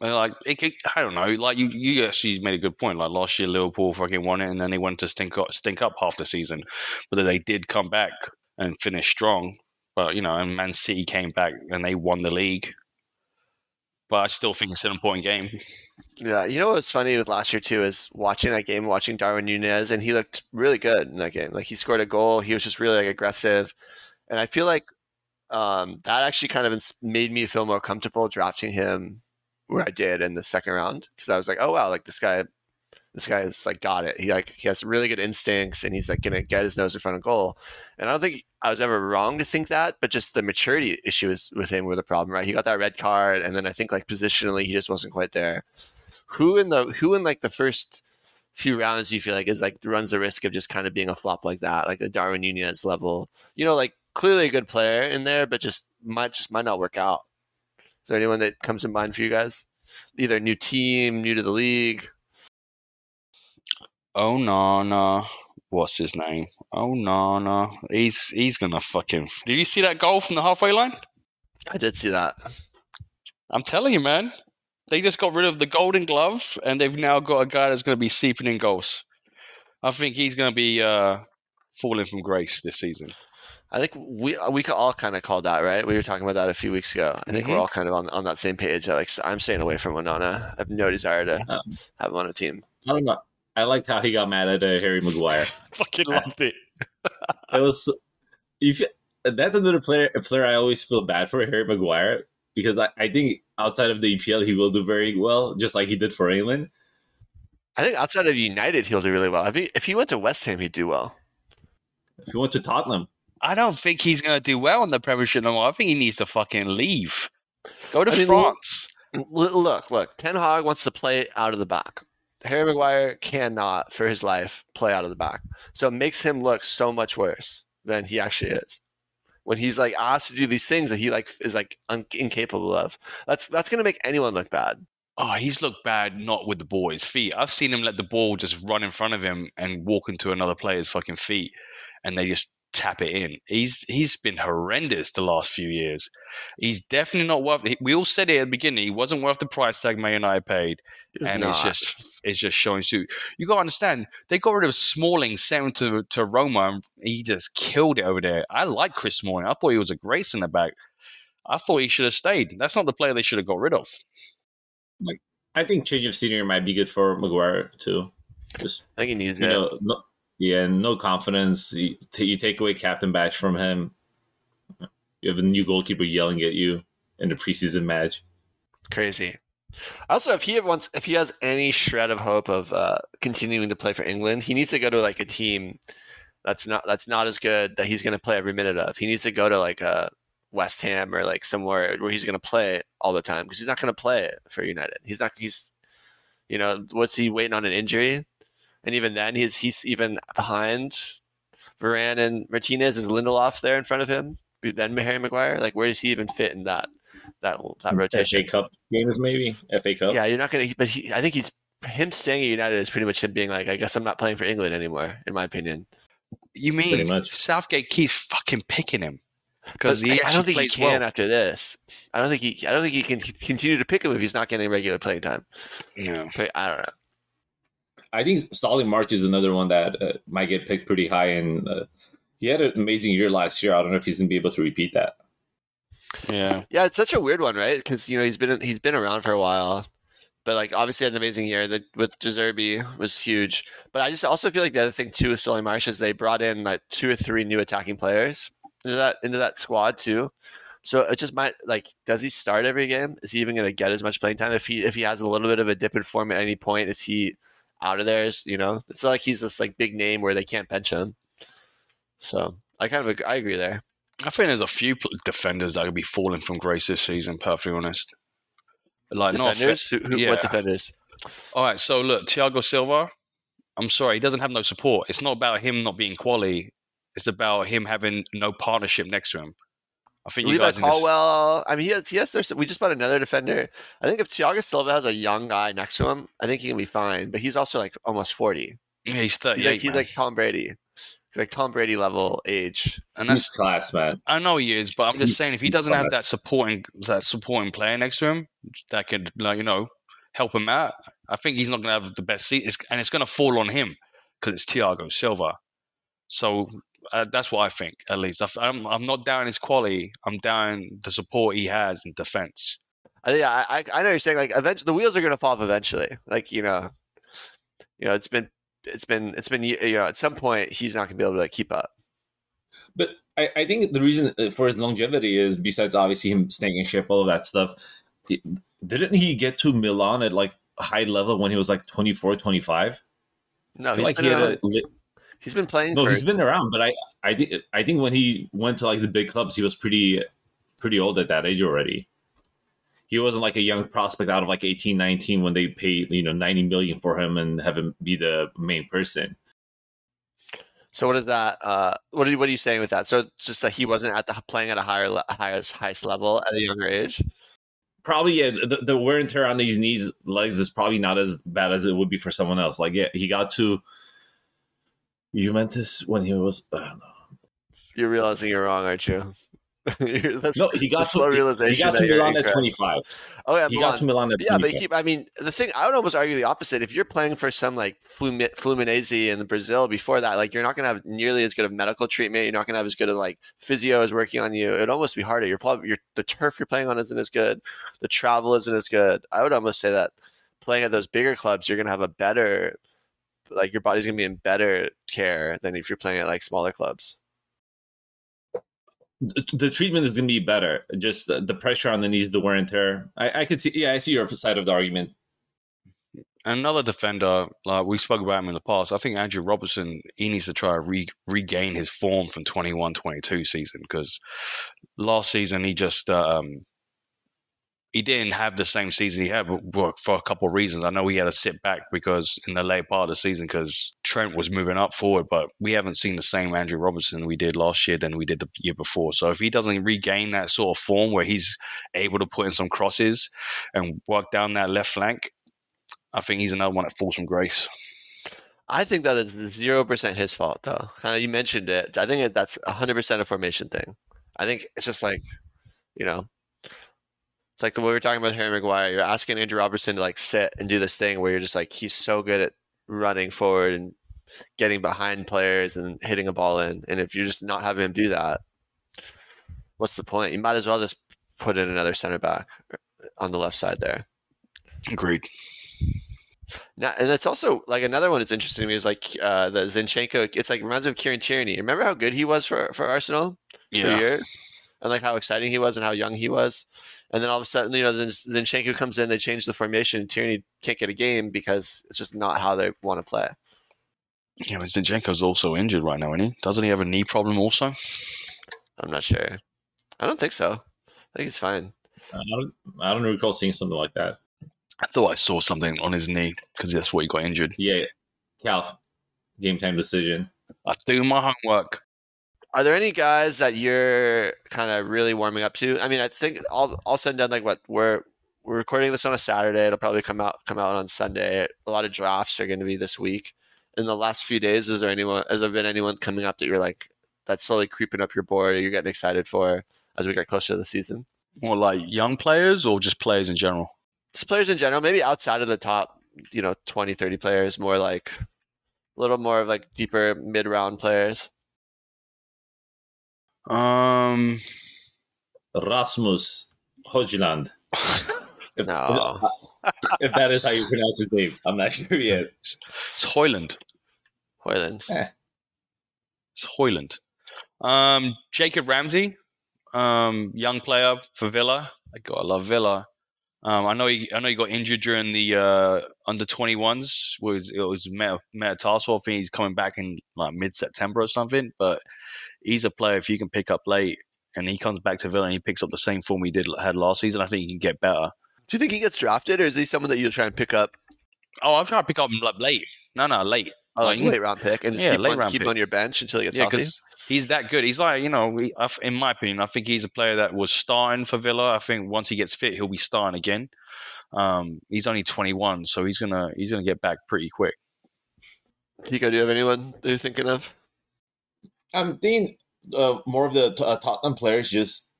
Like it, I don't know. Like you, you actually made a good point. Like last year, Liverpool fucking won it, and then they went to stink up, stink up half the season. But then they did come back and finish strong. But you know, and Man City came back and they won the league. But I still think it's an important game. Yeah, you know what's funny with last year too is watching that game, watching Darwin Nunez, and he looked really good in that game. Like he scored a goal, he was just really like aggressive, and I feel like um, that actually kind of made me feel more comfortable drafting him where I did in the second round because I was like, oh wow, like this guy, this guy is like got it. He like he has really good instincts, and he's like gonna get his nose in front of goal. And I don't think I was ever wrong to think that, but just the maturity issues with him were the problem, right? He got that red card, and then I think like positionally he just wasn't quite there who in the who in like the first few rounds do you feel like is like runs the risk of just kind of being a flop like that, like the Darwin Nunez level? You know, like clearly a good player in there, but just might just might not work out. Is there anyone that comes to mind for you guys? Either new team, new to the league. Oh no, no. What's his name? Oh no, no. He's he's gonna fucking. Do you see that goal from the halfway line? I did see that. I'm telling you, man. They just got rid of the golden glove, and they've now got a guy that's going to be seeping in goals. I think he's going to be uh, falling from grace this season. I think we we could all kind of call that right. We were talking about that a few weeks ago. I think we're Mhm. all kind of on, on that same page. Like I'm staying away from Onana. I have no desire to have him on a team. I don't know. I liked how he got mad at uh, Harry Maguire. Fucking loved it. It was if that's another player a player I always feel bad for Harry Maguire because I, I think outside of the EPL he will do very well, just like he did for England. I think outside of United, he'll do really well. If he if he went to West Ham, he'd do well. If he went to Tottenham, I don't think he's going to do well in the Premiership no more. I think he needs to fucking leave. Go to I mean, France. L- Look, look, Ten Hag wants to play out of the back. Harry Maguire cannot, for his life, play out of the back. So it makes him look so much worse than he actually is. when he's like asked to do these things that he like is like un- incapable of. That's that's gonna make anyone look bad. Oh, he's looked bad not with the ball his feet. I've seen him let the ball just run in front of him and walk into another player's fucking feet, and they just tap it in. He's he's been horrendous the last few years. He's definitely not worth. We all said it at the beginning. He wasn't worth the price tag Man United paid, It was and not. it's just it's just showing suit. You got to understand. They got rid of Smalling, sent him to to Roma, and he just killed it over there. I like Chris Smalling. I thought he was a great centre back. I thought he should have stayed. That's not the player they should have got rid of. I think change of scenery might be good for Maguire too. Just I think he needs you it. know, no, yeah, and no confidence. You, t- you take away captain badge from him. You have a new goalkeeper yelling at you in the preseason match. Crazy. Also, if he wants, if he has any shred of hope of uh, continuing to play for England, he needs to go to like a team that's not that's not as good that he's going to play every minute of. He needs to go to like a West Ham or like somewhere where he's going to play all the time because he's not going to play for United. He's not. He's, you know, what's he waiting on an injury? And even then, he's he's even behind Varane and Martinez. Is Lindelof there in front of him? Then Harry Maguire. Like, where does he even fit in that that that rotation? FA Cup games, maybe FA Cup. Yeah, you're not gonna. But he, I think he's him staying at United is pretty much him being like, I guess I'm not playing for England anymore, in my opinion. You mean much. Southgate keeps fucking picking him because he I, I don't think he can well. after this. I don't think he. I don't think he can continue to pick him if he's not getting regular playing time. Yeah. But I don't know. I think Solly March is another one that uh, might get picked pretty high, and uh, he had an amazing year last year. I don't know if he's gonna be able to repeat that. Yeah. Yeah, it's such a weird one, right? Because you know he's been he's been around for a while, but like obviously had an amazing year. The, with De Zerbi was huge, but I just also feel like the other thing too with Solly March is they brought in like two or three new attacking players into that into that squad too. So it just might like does he start every game? Is he even going to get as much playing time? If he if he has a little bit of a dip in form at any point, is he out of there? Is, you know, it's not like he's this like big name where they can't bench him. So I kind of I agree there. I think there's a few defenders that could be falling from grace this season. Perfectly honest. Like not Defenders, who, who, yeah. what defenders? All right, so look, Thiago Silva. I'm sorry, he doesn't have no support. It's not about him not being quality. It's about him having no partnership next to him. I think you Levi guys in Colwill. I mean, he has, he has there's, we just bought another defender. I think if Thiago Silva has a young guy next to him, I think he can be fine. But he's also like almost forty. yeah, he's 38. He's like he's like Tom Brady. He's like Tom Brady level age. and He's that's class, man. I know he is, but I'm just saying if he doesn't have that supporting that supporting player next to him that could like you know help him out, I think he's not going to have the best seat, It's- and it's going to fall on him because it's Thiago Silva. So uh, that's what I think, at least. I- I'm I'm not down his quality. I'm down the support he has in defense. I think I, I I know you're saying like eventually the wheels are going to fall off eventually. Like you know, you know it's been it's been it's been you know at some point he's not going to be able to like, keep up. But I, I think the reason uh, for his longevity is besides obviously him staying in shape, all of that stuff. he- Didn't he get to Milan at like high level when he was like 24, 25? No, I feel he's like been he had a li- he's been playing no, for he's been around, but I, I think, I think when he went to like the big clubs, he was pretty, pretty old at that age already. He wasn't like a young prospect out of like 18, 19 when they paid you know 90 million for him and have him be the main person. So what is that? Uh, what are you, what are you saying with that? So it's just that he wasn't at the playing at a higher le- highest highest level at a younger age. Probably yeah, the, the wear and tear on these knees legs is probably not as bad as it would be for someone else. Like yeah, he got to Juventus when he was. You're realizing you're wrong, aren't you? No, he got to slow he realization got to Milan at 25. Oh yeah, He Milan. got to Milan at 25. Yeah, but you keep. I mean, the thing I would almost argue the opposite. If you're playing for some like Fluminense in Brazil before that, like you're not gonna have nearly as good of medical treatment. You're not gonna have as good of like physio is working on you. It'd almost be harder. You're probably your the turf you're playing on isn't as good. The travel isn't as good. I would almost say that playing at those bigger clubs, you're gonna have a better, like your body's gonna be in better care than if you're playing at like smaller clubs. the, the treatment is going to be better. Just the, the pressure on the knees, the wear and tear. I, I could see. Yeah, I see your side of the argument. Another defender, like we spoke about him in the past, I think Andrew Robertson, he needs to try to re- regain his form from 21 22 season because last season he just, um, he didn't have the same season he had for a couple of reasons. I know he had to sit back because in the late part of the season because Trent was moving up forward, but we haven't seen the same Andrew Robertson we did last year than we did the year before. So if he doesn't regain that sort of form where he's able to put in some crosses and work down that left flank, I think he's another one that falls from grace. I think that is zero percent his fault, though. Kind of, you mentioned it. I think that's hundred percent a formation thing. I think it's just like, you know, it's like the way we are talking about Harry Maguire. You're asking Andrew Robertson to like sit and do this thing where you're just like he's so good at running forward and getting behind players and hitting a ball in. And if you're just not having him do that, what's the point? You might as well just put in another center back on the left side there. Agreed. Now, and it's also like another one that's interesting to me is like uh, the Zinchenko. It's like reminds me of Kieran Tierney. Remember how good he was for for Arsenal Yeah. for years, and like how exciting he was and how young he was. And then all of a sudden, you know, then Zinchenko comes in, they change the formation. And Tierney can't get a game because it's just not how they want to play. Yeah, but Zinchenko's also injured right now, isn't he? Doesn't he have a knee problem also? I'm not sure. I don't think so. I think he's fine. I don't, I don't recall seeing something like that. I thought I saw something on his knee because that's what he got injured. Yeah, Cal, game time decision. I do my homework. Are there any guys that you're kind of really warming up to? I mean, I think all all said and done, like what we're we're recording this on a Saturday. It'll probably come out come out on Sunday. A lot of drafts are going to be this week. In the last few days, is there anyone? Has there been anyone coming up that you're like that's slowly creeping up your board? Or you're getting excited for as we get closer to the season? More like young players or just players in general? Just players in general, maybe outside of the top, you know, 20, 30 players, more like a little more of like deeper mid round players. Um, Rasmus Højlund. If, No. if that is how you pronounce his name, I'm not sure yet. it's Hoyland. Hoyland. It's Hoyland. Um, Jacob Ramsey, um, young player for Villa. I gotta love Villa. Um, I know he, I know he got injured during the uh, under 21s. Was it was meta, metatarsal? I think he's coming back in like mid September or something. But he's a player if you can pick up late, and he comes back to Villa and he picks up the same form he did had last season. I think he can get better. Do you think he gets drafted, or is he someone that you'll try and pick up? Oh, I'm trying to pick up him like late. No, no, late. Oh, like Like, late round pick, and just yeah, keep, late on, round keep him pick. on your bench until he gets Yeah, healthy. because he's that good. He's like, you know, we, in my opinion, I think he's a player that was starting for Villa. I think once he gets fit, he'll be starting again. Um, he's only 21, so he's gonna he's gonna get back pretty quick. Tico, do you have anyone that you're thinking of? I'm thinking uh, more of the uh, Tottenham players. Just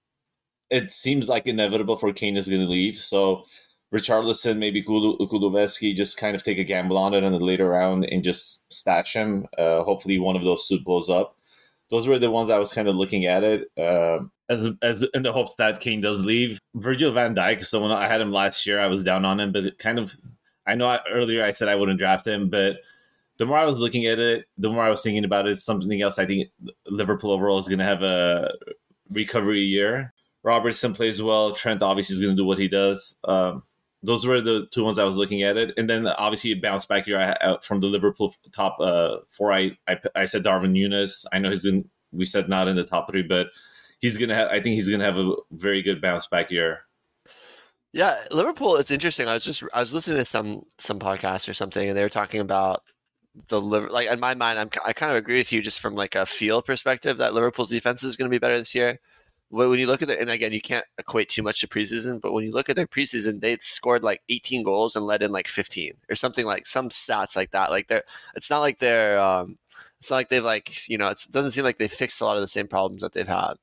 it seems like inevitable for Kane is going to leave. So Richarlison, maybe Kulu- Kulusevski, just kind of take a gamble on it in the later round and just stash him. Uh, hopefully, one of those two blows up. Those were the ones I was kind of looking at it um as as in the hopes that Kane does leave. Virgil Van Dijk, someone I had him last year. I was down on him, but kind of I know I, earlier I said I wouldn't draft him, but the more I was looking at it, the more I was thinking about it. Something else I think Liverpool overall is going to have a recovery year. Robertson plays well. Trent obviously is going to do what he does. Um, those were the two ones I was looking at it, and then obviously a bounce back here uh, from the Liverpool top uh, four. I, I I said Darwin Núñez. I know he's in. We said not in the top three, but he's gonna. have I think he's gonna have a very good bounce back year. Yeah, Liverpool. It's interesting. I was just I was listening to some some podcast or something, and they were talking about the. Like in my mind, I'm I kind of agree with you just from like a feel perspective that Liverpool's defense is going to be better this year. When when you look at it, and again, you can't equate too much to preseason, but when you look at their preseason, they scored like 18 goals and led in like 15 or something like some stats like that. Like they're, it's not like they're, um, it's not like they've like you know, it doesn't seem like they fixed a lot of the same problems that they've had.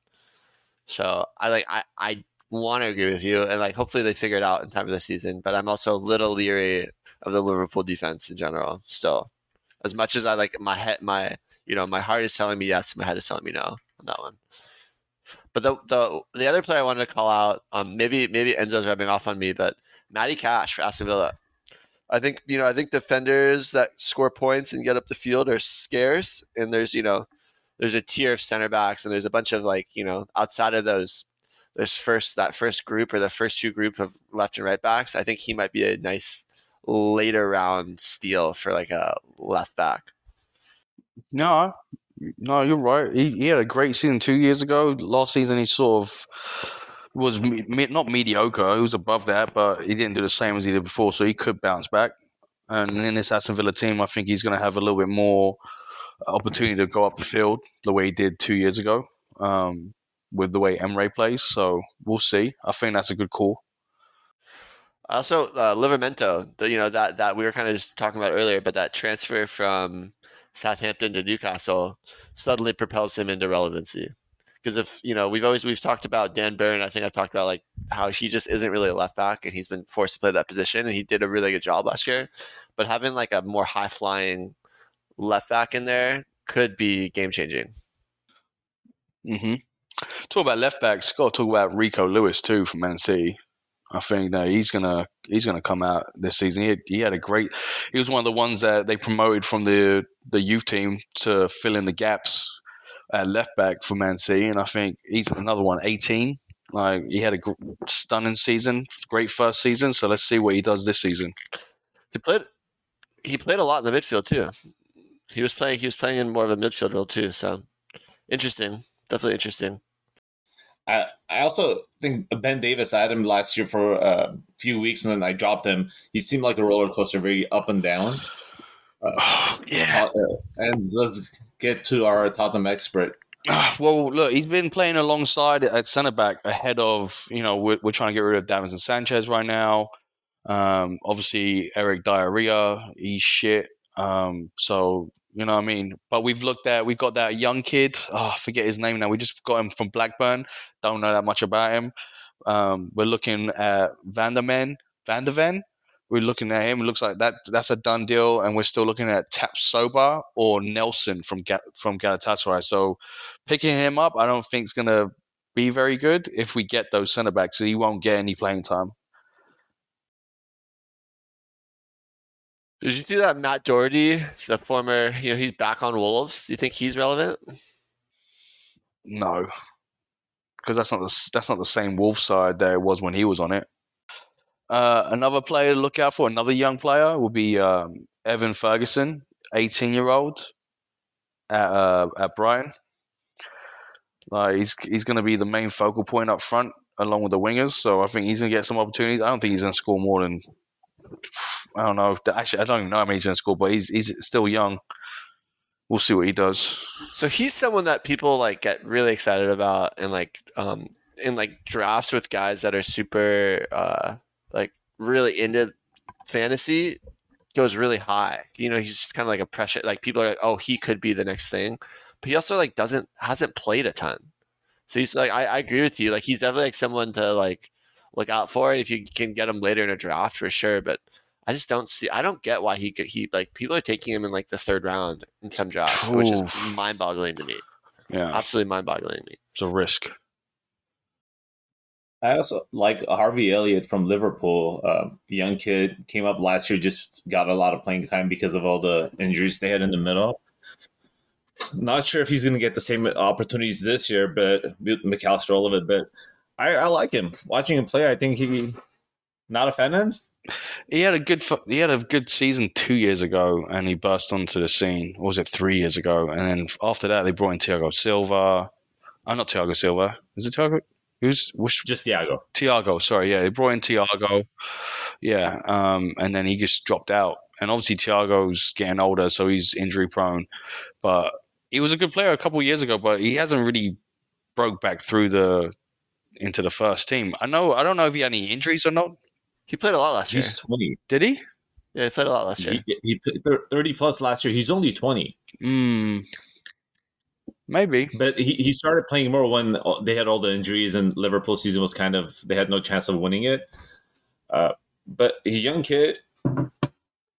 So I like I I want to agree with you, and like hopefully they figure it out in time for the season. But I'm also a little leery of the Liverpool defense in general. Still, as much as I like my head, my you know, my heart is telling me yes, my head is telling me no on that one. But the the the other player I wanted to call out, um, maybe maybe Enzo's rubbing off on me, but Matty Cash for Aston Villa. I think you know I think defenders that score points and get up the field are scarce, and there's you know there's a tier of center backs, and there's a bunch of like you know outside of those there's first that first group or the first two group of left and right backs. I think he might be a nice later round steal for like a left back. No, no, you're right. He, he had a great season two years ago. Last season, he sort of was me, me- not mediocre. He was above that, but he didn't do the same as he did before, so he could bounce back. And in this Aston Villa team, I think he's going to have a little bit more opportunity to go up the field the way he did two years ago um, with the way Emery plays. So we'll see. I think that's a good call. Also, uh, Livramento, the, you know that that we were kind of just talking about earlier, but that transfer from Southampton to Newcastle suddenly propels him into relevancy. Because if you know, we've always we've talked about Dan Burn. I think I've talked about like how he just isn't really a left back, and he's been forced to play that position, and he did a really good job last year. But having like a more high flying left back in there could be game changing. Mm-hmm. Talk about left backs. Got to talk about Rico Lewis too from Man City. I think that he's gonna he's gonna come out this season. He had, he had a great. He was one of the ones that they promoted from the the youth team to fill in the gaps at left back for Man City, and I think he's another one. Eighteen, like he had a gr- stunning season, great first season. So let's see what he does this season. He played he played a lot in the midfield too. He was playing he was playing in more of a midfield role too. So interesting, definitely interesting. I, I also think Ben Davies I had him last year for a few weeks and then I dropped him. He seemed like a roller coaster, very up and down. yeah. Uh, and let's get to our Tottenham expert. Well, look, he's been playing alongside at centre back ahead of you know we're, we're trying to get rid of Davinson Sanchez right now. Um, obviously, Eric Diarrhea, he's shit. Um, so you know what I mean. But we've looked at we've got that young kid. Oh, I forget his name now. We just got him from Blackburn. Don't know that much about him. Um, we're looking at Vanderman, Vanderven. We're looking at him. It looks like that that's a done deal, and we're still looking at Tapsoba or Nelsson from from Galatasaray. So picking him up, I don't think is going to be very good if we get those centre backs. So he won't get any playing time. Did you see that Matt Doherty, the former, you know, he's back on Wolves? Do you think he's relevant? No, because that's not the that's not the same Wolf side that it was when he was on it. Uh, another player to look out for, another young player, will be um, Evan Ferguson, eighteen year old at uh, at Brighton. Like he's he's going to be the main focal point up front along with the wingers. So I think he's going to get some opportunities. I don't think he's going to score more than I don't know. Actually, I don't even know how many he's to score, but he's he's still young. We'll see what he does. So he's someone that people like get really excited about and like um in like drafts with guys that are super uh like really into fantasy goes really high. You know, he's just kind of like a pressure like people are like, "Oh, he could be the next thing." But he also like doesn't hasn't played a ton. So he's like I, I agree with you. Like he's definitely like someone to like look out for if you can get him later in a draft for sure, but I just don't see. I don't get why he could. He like people are taking him in like the third round in some drafts, which is mind-boggling to me. Yeah, Absolutely mind-boggling to me. it's a risk. I also like Harvey Elliott from Liverpool. Um, young kid came up last year, just got a lot of playing time because of all the injuries they had in the middle. Not sure if he's going to get the same opportunities this year, but Mac Allister all of it. But I, I like him. Watching him play, I think he not a fan ends. He had a good he had a good season two years ago, and he burst onto the scene. Or was it three years ago? And then after that, they brought in Thiago Silva. I'm not Thiago Silva. Is it Thiago? Who's which? Just Thiago. Thiago. Sorry, yeah, they brought in Thiago. Yeah, um, and then he just dropped out. And obviously, Thiago's getting older, so he's injury prone. But he was a good player a couple of years ago, but he hasn't really broke back through the into the first team. I know. I don't know if he had any injuries or not. He played a lot last year. He's twenty. Did he? Yeah, he played a lot last year. He, he played thirty plus last year. He's only twenty, Hmm. Maybe. but he, he started playing more when they had all the injuries and Liverpool season was kind of they had no chance of winning it. Uh, but a young kid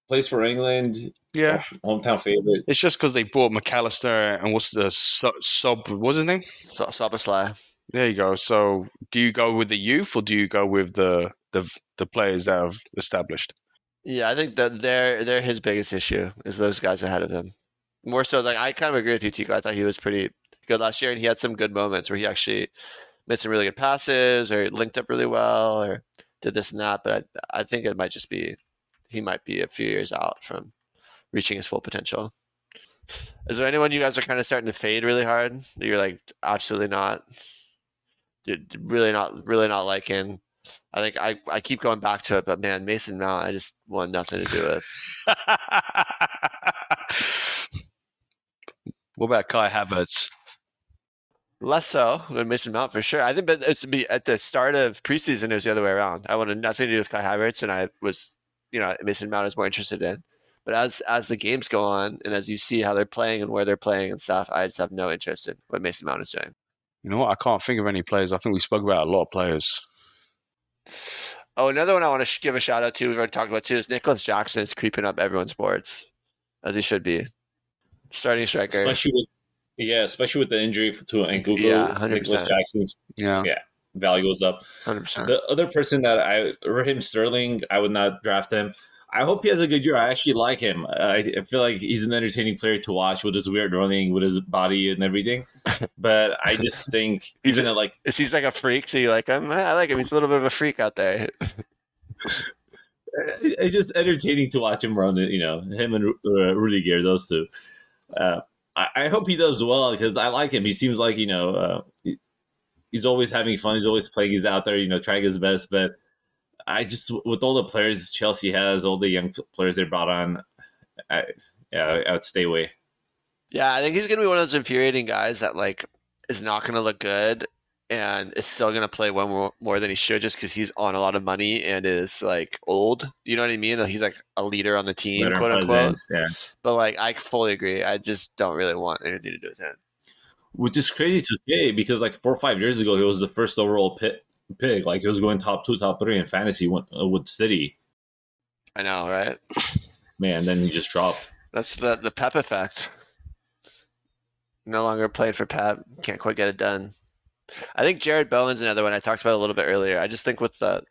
plays for England, Yeah. hometown favorite. It's just because they bought Mac Allister and what's the sub? sub what's his name? So, Szoboszlai. There you go. So, do you go with the youth or do you go with the the the players that have established? Yeah, I think that they're they're his biggest issue is those guys ahead of him. More so, like I kind of agree with you, Tico. I thought he was pretty good last year, and he had some good moments where he actually made some really good passes or linked up really well or did this and that. But I, I think it might just be he might be a few years out from reaching his full potential. Is there anyone you guys are kind of starting to fade really hard you're like absolutely not really not really not liking. I think I, I keep going back to it, but man, Mason Mount, I just want nothing to do with. what about Kai Havertz? Less so than Mason Mount for sure. I think, but it's be at the start of preseason, it was the other way around. I wanted nothing to do with Kai Havertz, and I was, you know, Mason Mount is more interested in. But as as the games go on, and as you see how they're playing and where they're playing and stuff, I just have no interest in what Mason Mount is doing. You know what? I can't think of any players. I think we spoke about a lot of players. Oh, another one I want to sh- give a shout out to. We've already talked about too is Nicolas Jackson is creeping up everyone's boards, as he should be. Starting striker, especially with yeah, especially with the injury to Nkunku. Yeah, 100%. Nicolas Jackson's Yeah. Yeah. value goes up. hundred percent. The other person that I Raheem Sterling, I would not draft him. I hope he has a good year. I actually like him. I, I feel like he's an entertaining player to watch with his weird running, with his body and everything. But I just think He's even at like Is he's like a freak? So you like him? I like him. He's a little bit of a freak out there. it's just entertaining to watch him run. You know, him and uh, Rudiger, those two. Uh, I, I hope he does well because I like him. He seems like you know uh, he- he's always having fun. He's always playing. He's out there, you know, trying his best. But I just with all the players Chelsea has, all the young players they brought on, I, yeah, I would stay away. Yeah, I think he's gonna be one of those infuriating guys that like is not gonna look good and is still gonna play one more, more than he should just because he's on a lot of money and is like old. You know what I mean? He's like a leader on the team, quote unquote. yeah. But like, I fully agree. I just don't really want anything to do with him. Which is crazy to say because like four or five years ago, he was the first overall pick. Pick. Like he was going top two, top three in fantasy with, uh, with City. I know, right? Man, then he just dropped. That's the the Pep effect. No longer playing for Pep, can't quite get it done. I think Jarrod Bowen's another one I talked about a little bit earlier. I just think with the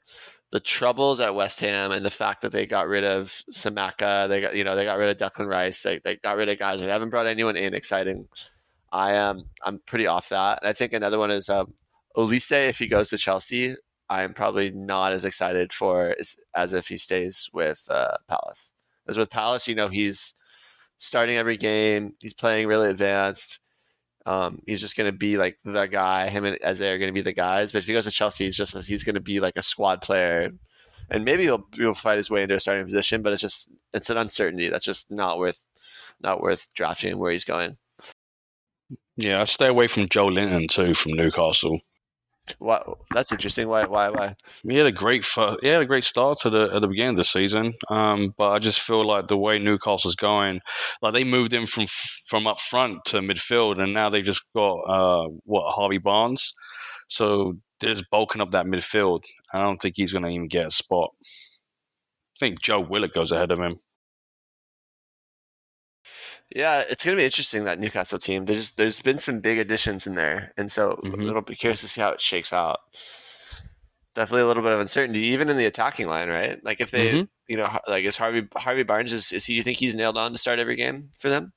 the troubles at West Ham and the fact that they got rid of Scamacca, they got you know they got rid of Declan Rice, they they got rid of guys. They haven't brought anyone in exciting. I am I'm pretty off that. And I think another one is um, Olise if he goes to Chelsea. I am probably not as excited for as, as if he stays with uh, Palace. As with Palace, you know he's starting every game. He's playing really advanced. Um, he's just going to be like the guy. Him and Eze are going to be the guys. But if he goes to Chelsea, he's just he's going to be like a squad player, and maybe he'll he'll fight his way into a starting position. But it's just it's an uncertainty that's just not worth not worth drafting where he's going. Yeah, I stay away from Joelinton too from Newcastle. Why, that's interesting. Why why why? He had a great he had a great start to the at the beginning of the season, um, but I just feel like the way Newcastle's going, like they moved him from from up front to midfield, and now they've just got uh, what Harvey Barnes, so they're just bulking up that midfield. I don't think he's going to even get a spot. I think Joe Willock goes ahead of him. Yeah, it's going to be interesting that Newcastle team. There's there's been some big additions in there, and so Mhm. it'll be curious to see how it shakes out. Definitely a little bit of uncertainty, even in the attacking line, right? Like if they, Mhm. you know, like is Harvey Harvey Barnes is, is he? You think he's nailed on to start every game for them?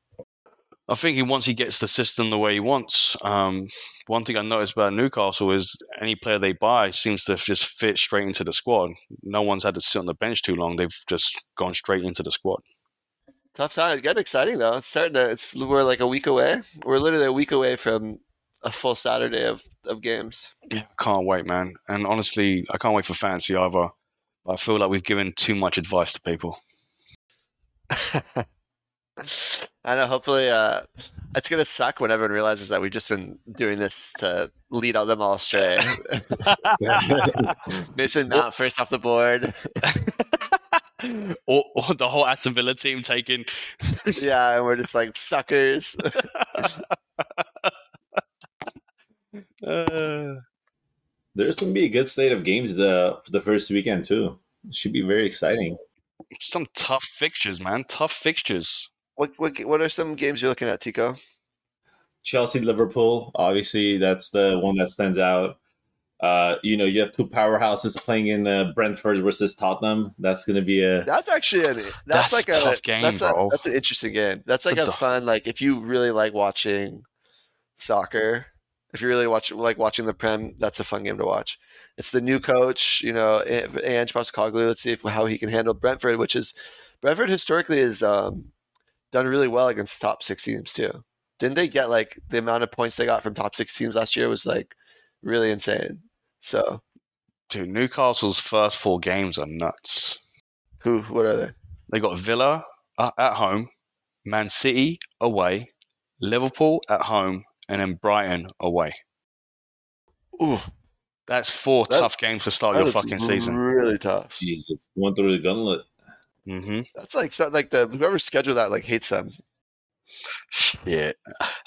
I think he once he gets the system the way he wants. Um, one thing I noticed about Newcastle is any player they buy seems to just fit straight into the squad. No one's had to sit on the bench too long. They've just gone straight into the squad. Tough time. Getting exciting though. It's starting to. It's we're like a week away. We're literally a week away from a full Saturday of of games. Yeah, can't wait, man. And honestly, I can't wait for fantasy either. I feel like we've given too much advice to people. I know. Hopefully, uh, it's gonna suck when everyone realizes that we've just been doing this to lead all them all astray. Mason Mount first off the board. or, or the whole Aston Villa team taking. yeah, and we're just like suckers. Uh, There's going to be a good slate of games the for the first weekend too. Should be very exciting. some tough fixtures, man. Tough fixtures. What what what are some games you're looking at, Tico? Chelsea, Liverpool. Obviously, that's the one that stands out. Uh, you know, you have two powerhouses playing in uh, Brentford versus Tottenham. That's going to be a That's actually a, that's, That's like a a tough game, that's a, bro. that's an interesting game. That's It's like a a fun like if you really like watching soccer. If you really watch like watching the Prem, that's a fun game to watch. It's the new coach, you know, Ange Postecoglou. Let's see if, how he can handle Brentford, which is Brentford historically is um, done really well against top six teams too. Didn't they get like the amount of points they got from top six teams last year was like really insane. So Dude, Newcastle's first four games are nuts. who? What are they? They got Villa uh, at home, Man City away, Liverpool at home, and then Brighton away. Ooh, That's four That- tough games to start your is fucking season. Really tough. Jesus, went through the gauntlet. Hmm That's like so, like the whoever scheduled that like hates them. Yeah.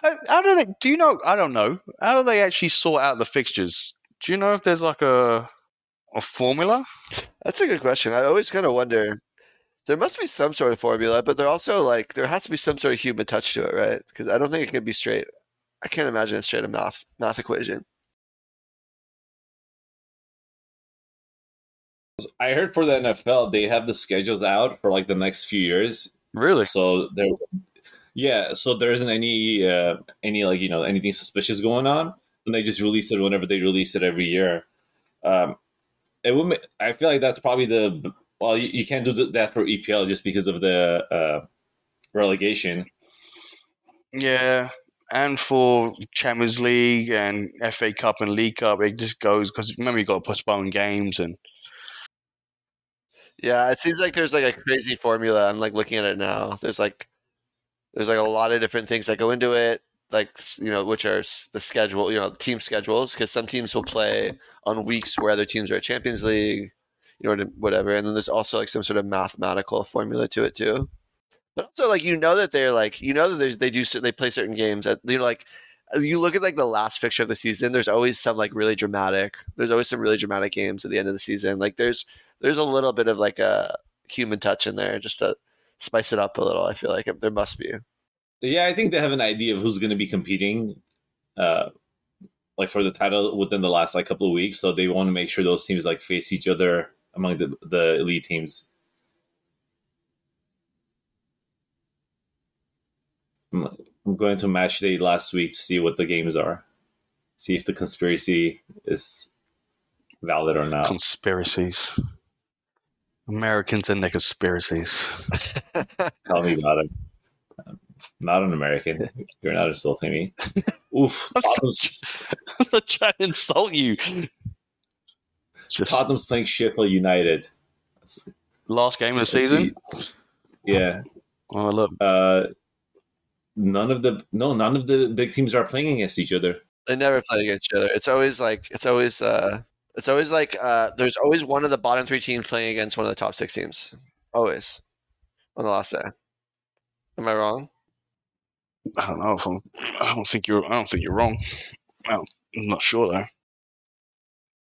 How, how do they? Do you know? I don't know. How do they actually sort out the fixtures? Do you know if there's like a a formula? That's a good question. I always kind of wonder. There must be some sort of formula, but there also like there has to be some sort of human touch to it, right? Because I don't think it can be straight. I can't imagine it's straight a math math equation. I heard for the NFL they have the schedules out for like the next few years. Really? So there, yeah. So there isn't any uh, any like you know anything suspicious going on, and they just release it whenever they release it every year. Um, it would. I feel like that's probably the well. You, you can't do that for EPL just because of the uh, relegation. Yeah. And for Champions League and FA Cup and League Cup, it just goes because remember you got to postpone games and Yeah, it seems like there's like a crazy formula. I'm like looking at it now. There's like there's like a lot of different things that go into it, like you know, which are the schedule, you know, team schedules, because some teams will play on weeks where other teams are at Champions League, you know, whatever. And then there's also like some sort of mathematical formula to it too. But also, like you know that they're like you know that they do they play certain games at you know like you look at like the last fixture of the season. There's always some like really dramatic. There's always some really dramatic games at the end of the season. Like there's there's a little bit of like a human touch in there just to spice it up a little. I feel like there must be. Yeah, I think they have an idea of who's going to be competing, uh, like for the title within the last like couple of weeks. So they want to make sure those teams like face each other among the the elite teams. I'm I'm going to match day last week to see what the games are, see if the conspiracy is valid or not. conspiracies. Americans and their conspiracies. Tell me about it. I'm not an American. You're not insulting me. Oof. Tottenham's, I'm not trying to insult you. Just Tottenham's playing Sheffield United. That's- last game of the season. Yeah. Oh look, Uh, none of the no, none of the big teams are playing against each other. They never play against each other. It's always like it's always uh it's always like uh there's always one of the bottom three teams playing against one of the top six teams. Always. On the last day. Am I wrong? I don't know. If I'm, I don't think you're. I don't think you're wrong. I'm not sure though.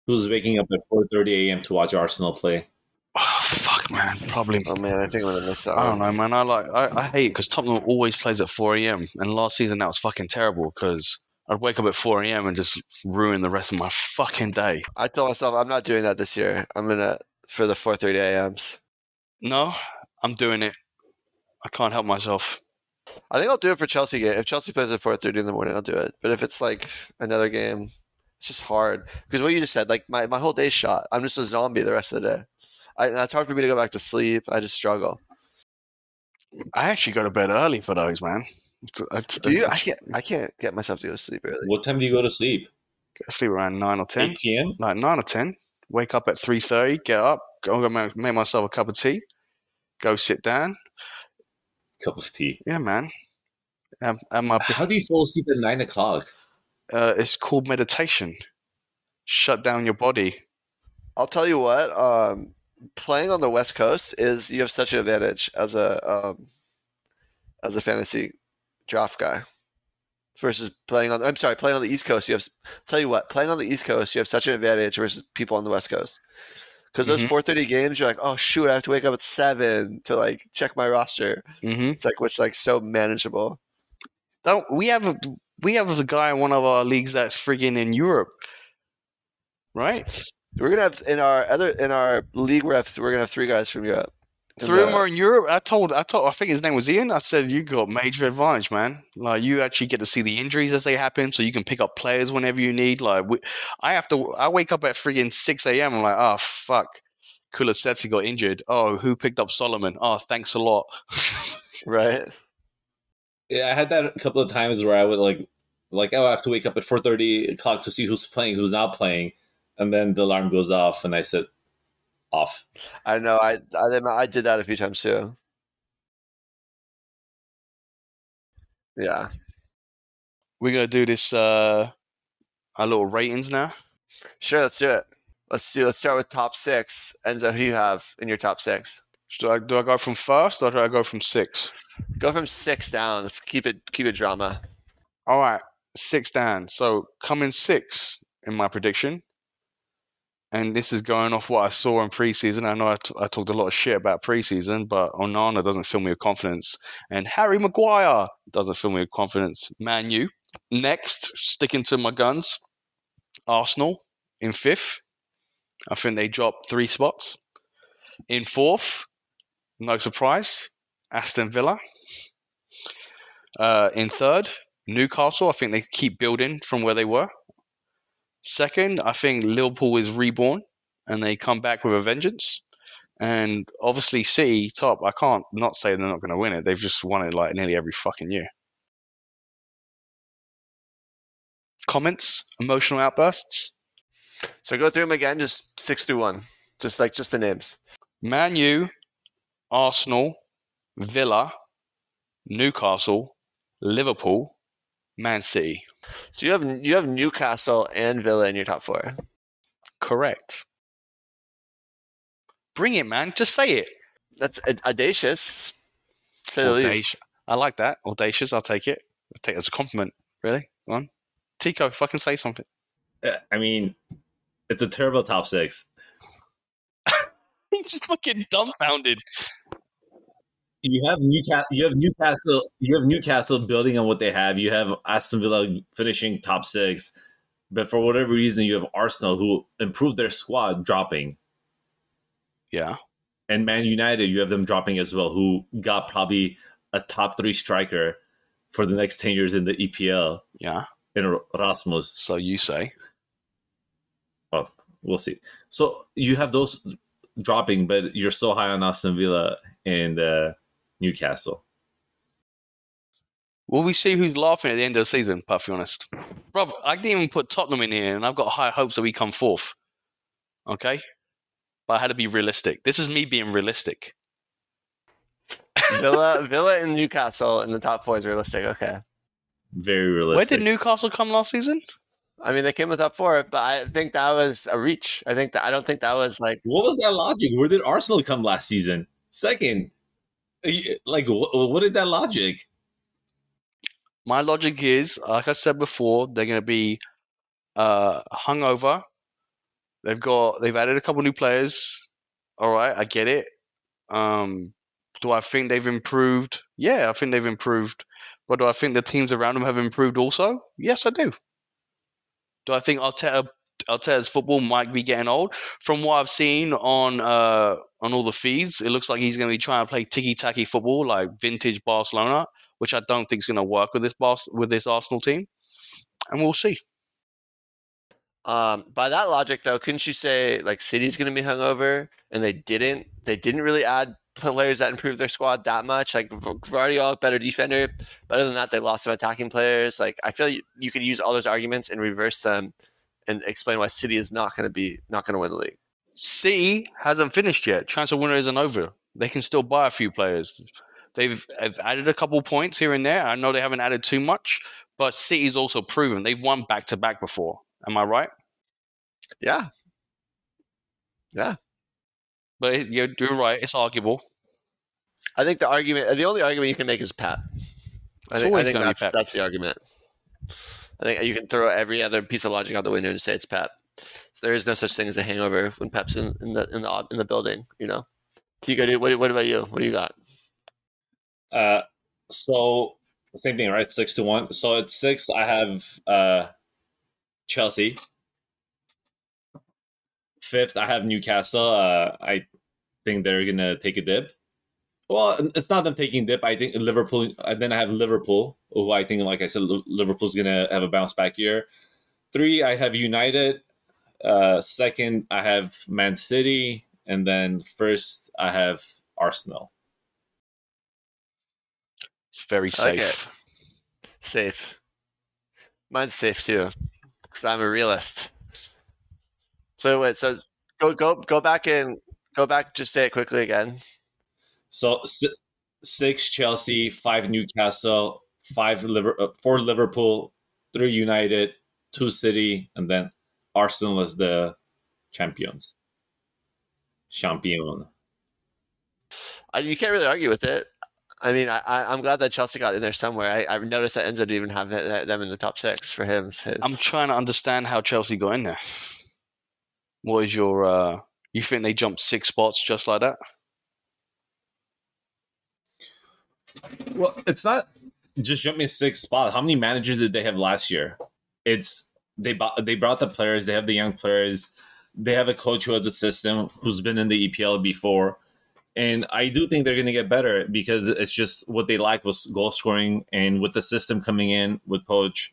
Who's waking up at 4:30 a.m. to watch Arsenal play? Oh, fuck, man. Probably. Oh man, I think I'm gonna miss that. I don't know, man. I like. I, I hate because Tottenham always plays at 4 a.m. And last season that was fucking terrible because I'd wake up at 4 a.m. and just ruin the rest of my fucking day. I told myself I'm not doing that this year. I'm gonna for the 4:30 a.m.s. No, I'm doing it. I can't help myself. I think I'll do it for Chelsea game. If Chelsea plays at 4:30 in the morning, I'll do it. But if it's like another game, it's just hard because what you just said, like my, my whole day's shot. I'm just a zombie the rest of the day. I, and it's hard for me to go back to sleep. I just struggle. I actually go to bed early for those, man. I, Do you? I can't. I can't get myself to go to sleep early. What time do you go to sleep? I sleep around nine or ten. 8 p.m. like nine or ten. Wake up at three thirty. Get up. Go go make, make myself a cup of tea. Go sit down. Cup of tea. Yeah, man. And, and my How do you fall asleep at nine o'clock? uh, it's called meditation. Shut down your body. I'll tell you what. Um, playing on the West Coast is you have such an advantage as a um, as a fantasy draft guy versus playing on. I'm sorry, playing on the East Coast. You have. Tell you what, playing on the East Coast, you have such an advantage versus people on the West Coast. Because those Mhm. 4:30 games, you're like, oh shoot, I have to wake up at seven to like check my roster. hmm It's like which like so manageable. Don't we have a we have a guy in one of our leagues that's friggin' in Europe, right? We're gonna have in our other in our league. We have we're gonna have three guys from Europe. In Three of them in Europe. I told, I told, I think his name was Ian. I said you got major advantage, man. Like you actually get to see the injuries as they happen, so you can pick up players whenever you need. Like we, I have to, I wake up at friggin' six a.m. I'm like, oh fuck, Kulusevski got injured. Oh, who picked up Solomon? Oh, thanks a lot. right. Yeah, I had that a couple of times where I would like like oh, I have to wake up at four thirty o'clock to see who's playing, who's not playing, and then the alarm goes off, and I said off. I know. I I, did- I did that a few times too. Yeah. We're gonna do this uh our little ratings now. Sure. Let's do it. Let's do. Let's start with top six. Enzo, who do you have in your top six? Do I do I go from first or do I go from six? Go from six down. Let's keep it keep it drama. All right, six down. So coming six in my prediction, and this is going off what I saw in preseason. I know I, t- I talked a lot of shit about preseason, but Onana doesn't fill me with confidence, and Harry Maguire doesn't fill me with confidence. Man U next, sticking to my guns. Arsenal in fifth. I think they dropped three spots. In fourth, no surprise, Aston Villa. Uh, in third, Newcastle. I think they keep building from where they were. Second, I think Liverpool is reborn and they come back with a vengeance. And obviously, City top. I can't not say they're not going to win it. They've just won it like nearly every fucking year. Comments, emotional outbursts. So go through them again. Just six to one. Just like just the names. Man U, Arsenal, Villa, Newcastle, Liverpool, Man City. So you have you have Newcastle and Villa in your top four. Correct. Bring it, man. Just say it. That's a- audacious. Say the least. Audacious. I like that. Audacious. I'll take it. I'll take it as a compliment. Really? Go on. Tico, fucking say something. Uh, I mean, it's a terrible top six. He's just fucking dumbfounded. You have Newcastle. You have Newcastle. You have Newcastle building on what they have. You have Aston Villa finishing top six, but for whatever reason, you have Arsenal who improved their squad dropping, Yeah. and Man United you have them dropping as well, who got probably a top three striker for the next ten years in the EPL Yeah. in Rasmus. So you say. Oh, we'll see. So you have those dropping, but you're so high on Aston Villa and uh, Newcastle. Will we see who's laughing at the end of the season, perfectly honest? Bro, I didn't even put Tottenham in here, and I've got high hopes that we come fourth. Okay? But I had to be realistic. This is me being realistic. Villa, Villa, and Newcastle in the top four is realistic. Okay. Very realistic. Where did Newcastle come last season? I mean, they came with the top four, but I think that was a reach. I think that I don't think that was like what was that logic? Where did Arsenal come last season? Second. Like, wh- what is that logic? My logic is, like I said before, they're going to be uh, hungover. They've got they've added a couple new players. All right, I get it. Um, do I think they've improved? Yeah, I think they've improved. But do I think the teams around them have improved also? Yes, I do. Do I think Arteta Arteta's football might be getting old? From what I've seen on uh, on all the feeds, it looks like he's going to be trying to play ticky tacky football like vintage Barcelona, which I don't think is going to work with this with this Arsenal team. And we'll see. Um, by that logic, though, couldn't you say like City's going to be hungover, and they didn't? They didn't really add players that improved their squad that much. Like Gvardiol, better defender, but other than that, they lost some attacking players. Like I feel you, you could use all those arguments and reverse them, and explain why City is not going to be not going to win the league. City hasn't finished yet. Transfer window isn't over. They can still buy a few players. They've, have added a couple points here and there. I know they haven't added too much, but City's also proven they've won back to back before. Am I right? Yeah, yeah. But you're, you're right. It's arguable. I think the argument, the only argument you can make is Pep. I It's think, I think that's, that's the argument. I think you can throw every other piece of logic out the window and say it's Pep. So there is no such thing as a hangover when Pep's in, in the in the in the building. You know. Tico, what, what about you? What do you got? Uh, so same thing, right? Six to one. So at six, I have uh, Chelsea. Fifth, I have Newcastle. Uh, I think they're gonna take a dip. Well, it's not them taking dip. I think Liverpool. And then I have Liverpool, who I think, like I said, Liverpool's gonna have a bounce back year. Three, I have United. Uh, second, I have Man City, and then first, I have Arsenal. It's very I like safe. Safe. Mine's safe too, because I'm a realist. So wait, so go go go back and go back. Just say it quickly again. So six Chelsea, five Newcastle, five Liver- uh, four Liverpool, three United, two City, and then Arsenal as the champions. Champion. I, you can't really argue with it. I mean, I, I, am glad that Chelsea got in there somewhere. I, I noticed that Enzo didn't even have them in the top six for him. His. I'm trying to understand how Chelsea got in there. What is your? uh You think they jumped six spots just like that? Well, it's not just jumping six spots. How many managers did they have last year? It's they bought, they brought the players. They have the young players. They have a coach who has a system who's been in the EPL before and I do think they're going to get better because it's just what they like was goal scoring, and with the system coming in with Poch,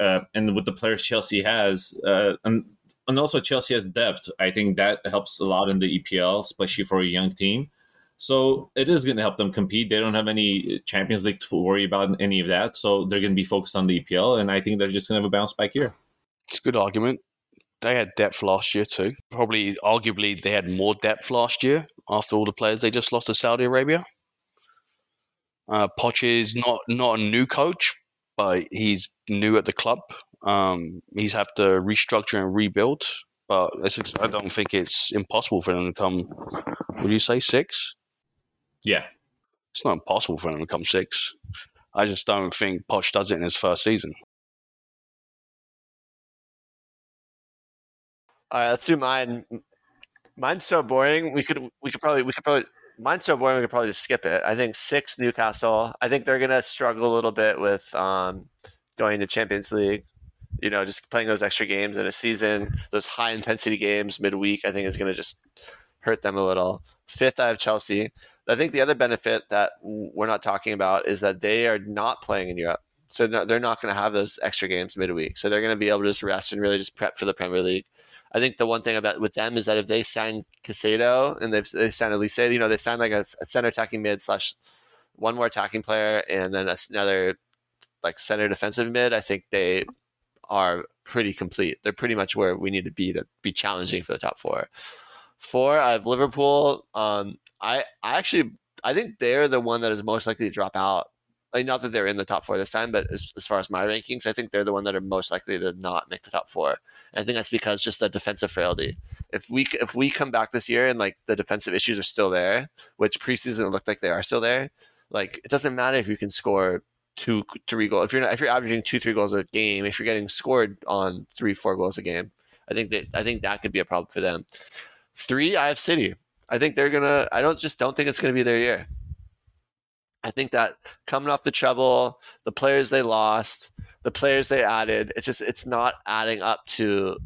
uh, and with the players Chelsea has, uh, and and also Chelsea has depth. I think that helps a lot in the EPL, especially for a young team. So it is going to help them compete. They don't have any Champions League to worry about any of that, so they're going to be focused on the EPL, and I think they're just going to have a bounce back here. It's a good argument they had depth last year too. Probably, arguably, they had more depth last year after all the players they just lost to Saudi Arabia. Uh, Poch is not not a new coach, but he's new at the club. Um, he's have to restructure and rebuild. But I don't think it's impossible for them to come. Would you say six? Yeah, it's not impossible for them to come six. I just don't think Poch does it in his first season. All right, let's do mine. Mine's so boring. We could we could probably we could probably mine's so boring we could probably just skip it. I think six Newcastle. I think they're gonna struggle a little bit with um, going to Champions League. You know, just playing those extra games in a season, those high intensity games midweek. I think is gonna just hurt them a little. Fifth, I have Chelsea. I think the other benefit that we're not talking about is that they are not playing in Europe. So they're not going to have those extra games midweek. So they're going to be able to just rest and really just prep for the Premier League. I think the one thing about with them is that if they sign Caicedo and they've they signed Olise, you know, they signed like a, a center attacking mid slash one more attacking player and then another like center defensive mid. I think they are pretty complete. They're pretty much where we need to be to be challenging for the top four. Four, I have Liverpool. Um, I I actually I think they're the one that is most likely to drop out like not that they're in the top four this time, but as, as, far as my rankings, I think they're the one that are most likely to not make the top four. And I think that's because just the defensive frailty. If we if we come back this year and like the defensive issues are still there, which preseason looked like they are still there, like it doesn't matter if you can score two three goals. If you're not, if you're averaging two three goals a game, if you're getting scored on three four goals a game, I think that I think that could be a problem for them. Three, I have City. I think they're gonna. I don't just don't think it's gonna be their year. I think that coming off the treble, the players they lost, the players they added, it's just it's not adding up to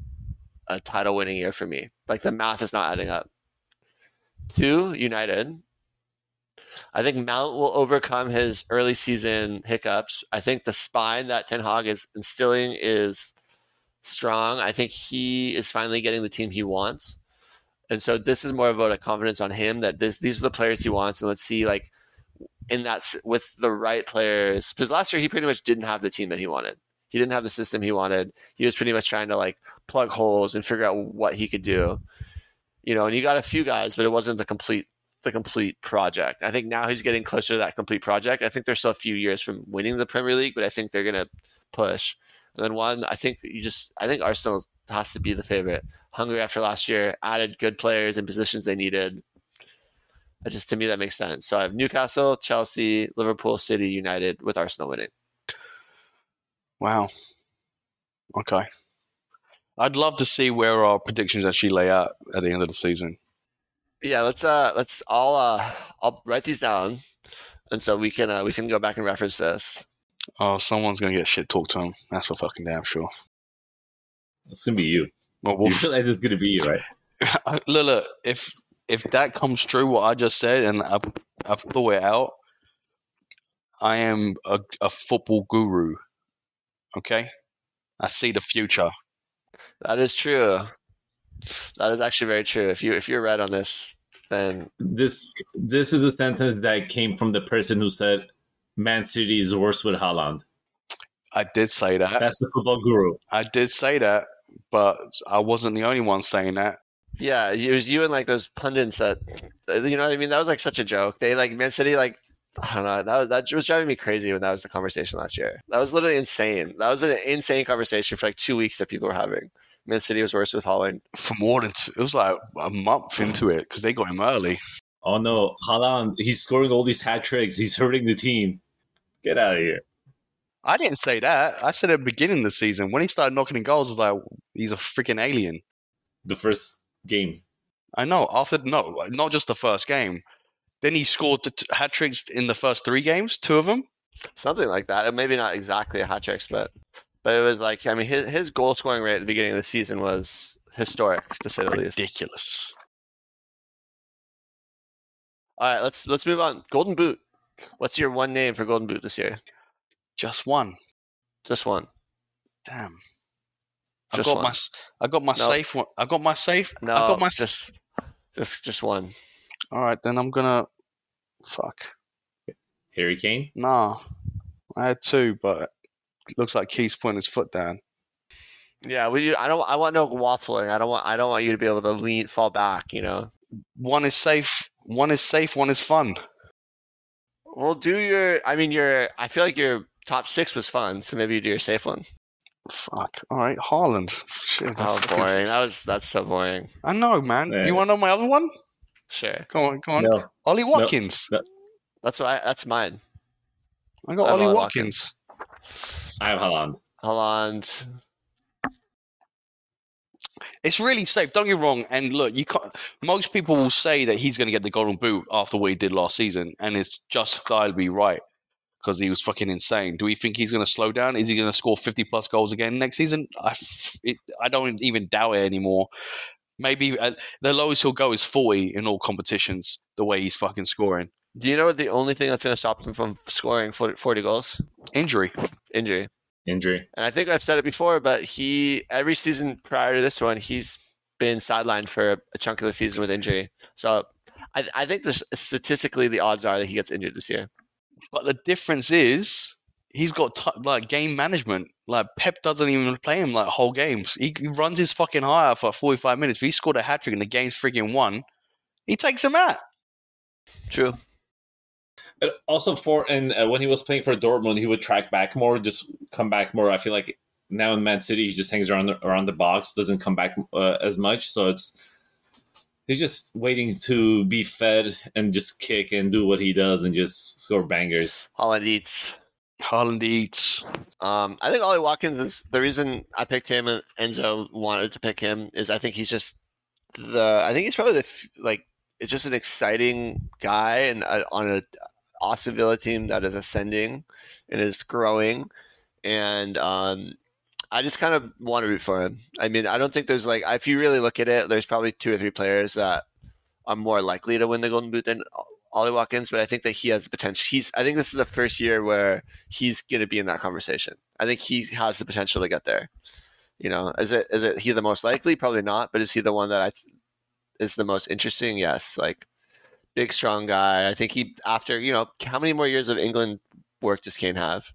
a title winning year for me. Like the math is not adding up. Two, United. I think Mount will overcome his early season hiccups. I think the spine that Ten Hag is instilling is strong. I think he is finally getting the team he wants. And so this is more of a confidence on him that this these are the players he wants. And let's see like in that with the right players. Because last year he pretty much didn't have the team that he wanted. He didn't have the system he wanted. He was pretty much trying to like plug holes and figure out what he could do. You know, and he got a few guys, but it wasn't the complete the complete project. I think now he's getting closer to that complete project. I think they're still a few years from winning the Premier League, but I think they're gonna push. And then one, I think you just I think Arsenal has to be the favorite. Hungry after last year, added good players in positions they needed just to me that makes sense. So I have Newcastle, Chelsea, Liverpool, City, United, with Arsenal winning. Wow. Okay. I'd love to see where our predictions actually lay out at the end of the season. Yeah, let's uh let's all uh I'll write these down, and so we can uh, we can go back and reference this. Oh, someone's gonna get shit talked to him. That's for fucking damn sure. It's gonna be you. Well, we'll you realize it's gonna be you, right? Uh, look, look, if if that comes true, what I just said, and I've I've thought it out, I am a, a football guru. Okay, I see the future. That is true. That is actually very true. If you if you're right on this, then this this is a sentence that came from the person who said Man City is worse with Haaland. I did say that. That's the football guru. I did say that, but I wasn't the only one saying that. Yeah, it was you and like those pundits that, uh, you know what I mean. That was like such a joke. They like Man City like I don't know. That was, that was driving me crazy when that was the conversation last year. That was literally insane. That was an insane conversation for like two weeks that people were having. Man City was worse with Haaland. For more than two, it was like a month into it because they got him early. Oh no, Haaland, he's scoring all these hat tricks. He's hurting the team. Get out of here. I didn't say that. I said at the beginning of the season when he started knocking in goals, I was like, he's a freaking alien. The first game. I know. After no, not just the first game. Then he scored the t- hat tricks in the first three games, two of them. Something like that. Maybe not exactly a hat trick, but but it was like I mean his his goal scoring rate at the beginning of the season was historic to say the least. Ridiculous. All right, let's let's move on. Golden Boot. What's your one name for Golden Boot this year? Just one. Just one. Damn. I got one. my s- I got my No. safe one. I got my safe. No, I got my s- just just just one. All right, then I'm gonna fuck. Harry Kane. Nah. I had two, but it looks like Keith's putting his foot down. Yeah, we. I don't. I want no waffling. I don't want. I don't want you to be able to lean, fall back. You know. One is safe. One is safe. One is fun. Well, do your. I mean, your. I feel like your top six was fun, so maybe you do your safe one. Fuck. All right, Haaland. Shit, that's Oh, fucking- boring. That was. That's so boring. I know, man. Yeah. You want to know my other one? Sure. Go on, go on. No. Ollie Watkins. That's what. I, that's mine. I got I Ollie Ollie Watkins. I have Haaland. Holland. It's really safe. Don't get me wrong. And look, you can't. Most people will say that he's going to get the golden boot after what he did last season, and it's justifiably right because he was fucking insane. Do we think he's going to slow down? Is he going to score fifty plus goals again next season? I, f- it, I don't even doubt it anymore. Maybe uh, the lowest he'll go is forty in all competitions. The way he's fucking scoring, Do you know what the only thing that's going to stop him from scoring 40, 40 goals? injury. Injury. Injury. And I think I've said it before, but he every season prior to this one, he's been sidelined for a chunk of the season with injury. So I, I think there's statistically the odds are that he gets injured this year. But the difference is he's got t- like game management. Like Pep doesn't even play him like whole games. He, he runs his fucking higher for 45 minutes. If he scored a hat trick and the game's freaking won, he takes him out. True. But also for and uh, when he was playing for Dortmund, he would track back more, just come back more. I feel like now in Man City, he just hangs around the, around the box, doesn't come back uh, as much. So it's he's just waiting to be fed and just kick and do what he does and just score bangers. Haaland eats. Haaland eats. Um, I think Ollie Watkins is the reason I picked him and Enzo wanted to pick him is I think he's just the I think he's probably the like it's just an exciting guy and uh, on a Aston Villa team that is ascending and is growing and um, I just kind of want to root for him. I mean, I don't think there's like if you really look at it, there's probably two or three players that are more likely to win the Golden Boot than Ollie Watkins, but I think that he has the potential. He's I think this is the first year where he's going to be in that conversation. I think he has the potential to get there. You know, is it is it he the most likely? Probably not, but is he the one that I th- is the most interesting? Yes, like big strong guy. I think he after you know how many more years of England work does Kane have?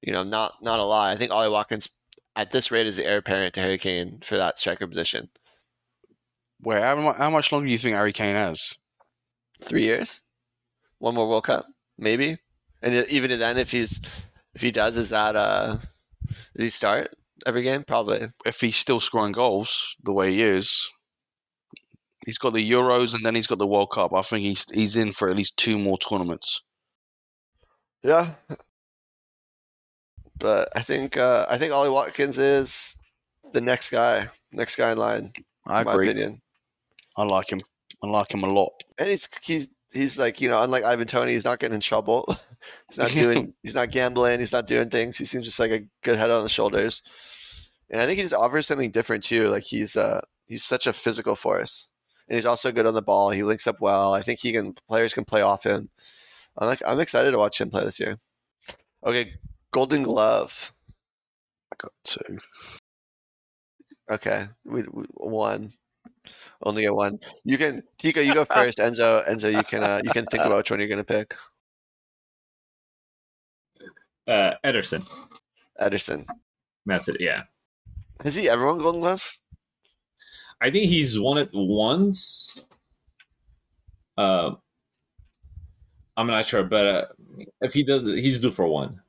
You know, not not a lot. I think Ollie Watkins at this rate is the heir apparent to Harry Kane for that striker position. Wait, how, how much longer do you think Harry Kane has? Three years, one more World Cup, maybe. And even then, if he's if he does, is that uh, does he start every game? Probably. If he's still scoring goals the way he is, he's got the Euros and then he's got the World Cup. I think he's he's in for at least two more tournaments. Yeah. But I think uh, I think Ollie Watkins is the next guy, next guy in line. I in my agree. opinion. I like him. I like him a lot. And he's he's he's like you know unlike Ivan Toney, he's not getting in trouble. he's not doing he's not gambling. He's not doing things. He seems just like a good head on the shoulders. And I think he just offers something different too. Like he's uh he's such a physical force, and he's also good on the ball. He links up well. I think he can players can play off him. I'm like I'm excited to watch him play this year. Okay, Golden Glove. I got two. Okay, we, we one. Only get one. You can Tico. You go first. Enzo. Enzo. You can. Uh, you can think about which one you're gonna pick. Uh, Ederson. Ederson. Method. Yeah. Has he ever won Golden Glove? I think he's won it once. Uh, I'm not sure, but uh, if he does, it, he's due for one.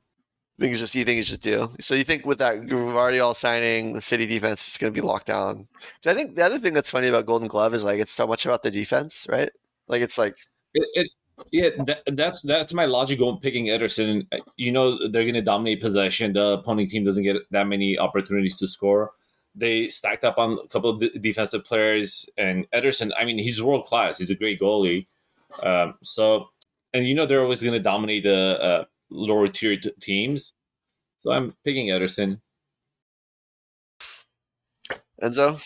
I think it's just you think it's just due. So you think with that Gvardiol signing, the City defense is going to be locked down. So I think the other thing that's funny about Golden Glove is like it's so much about the defense, right? Like it's like It, it yeah, that, that's that's my logic going picking Ederson. You know they're going to dominate possession. The opposing team doesn't get that many opportunities to score. They stacked up on a couple of defensive players, and Ederson. I mean, he's world class. He's a great goalie. Um, so, and you know they're always going to dominate the uh, lower tier t- teams. So I'm picking Ederson. Enzo.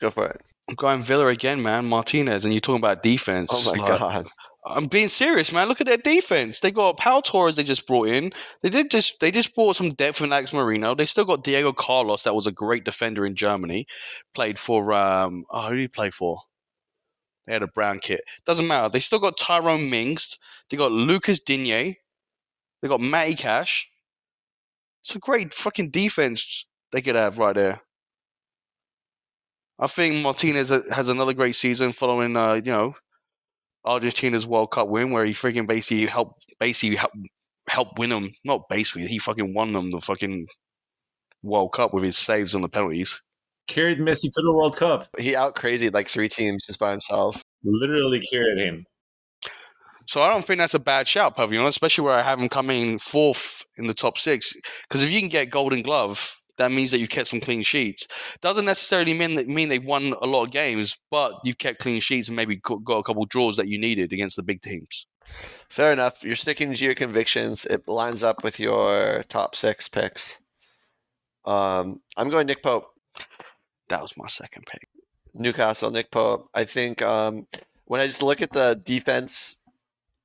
Go for it. I'm going Villa again, man. Martinez, and you're talking about defense. Oh my like, god. I'm being serious, man. Look at their defense. They got Pau Torres. They just brought in. They did just. They just brought some depth in Alex Moreno. They still got Diego Carlos. That was a great defender in Germany. Played for. Um. Oh, who did he play for? They had a brown kit. Doesn't matter. They still got Tyrone Mings. They got Lucas Digne. They got Matty Cash. It's a great fucking defense they could have right there. I think Martinez has another great season following, uh, you know, Argentina's World Cup win, where he freaking basically helped, basically help, help win them. Not basically, he fucking won them the fucking World Cup with his saves on the penalties. Carried Messi to the World Cup. He out crazied like three teams just by himself. Literally carried him. So I don't think that's a bad shout, Pavilion, especially where I have him coming fourth in the top six. Because if you can get Golden Glove, that means that you've kept some clean sheets. Doesn't necessarily mean that mean they've won a lot of games, but you've kept clean sheets and maybe got a couple draws that you needed against the big teams. Fair enough. You're sticking to your convictions. It lines up with your top six picks. Um, I'm going Nick Pope, That was my second pick. Newcastle. Nick Pope. I think um, when I just look at the defense,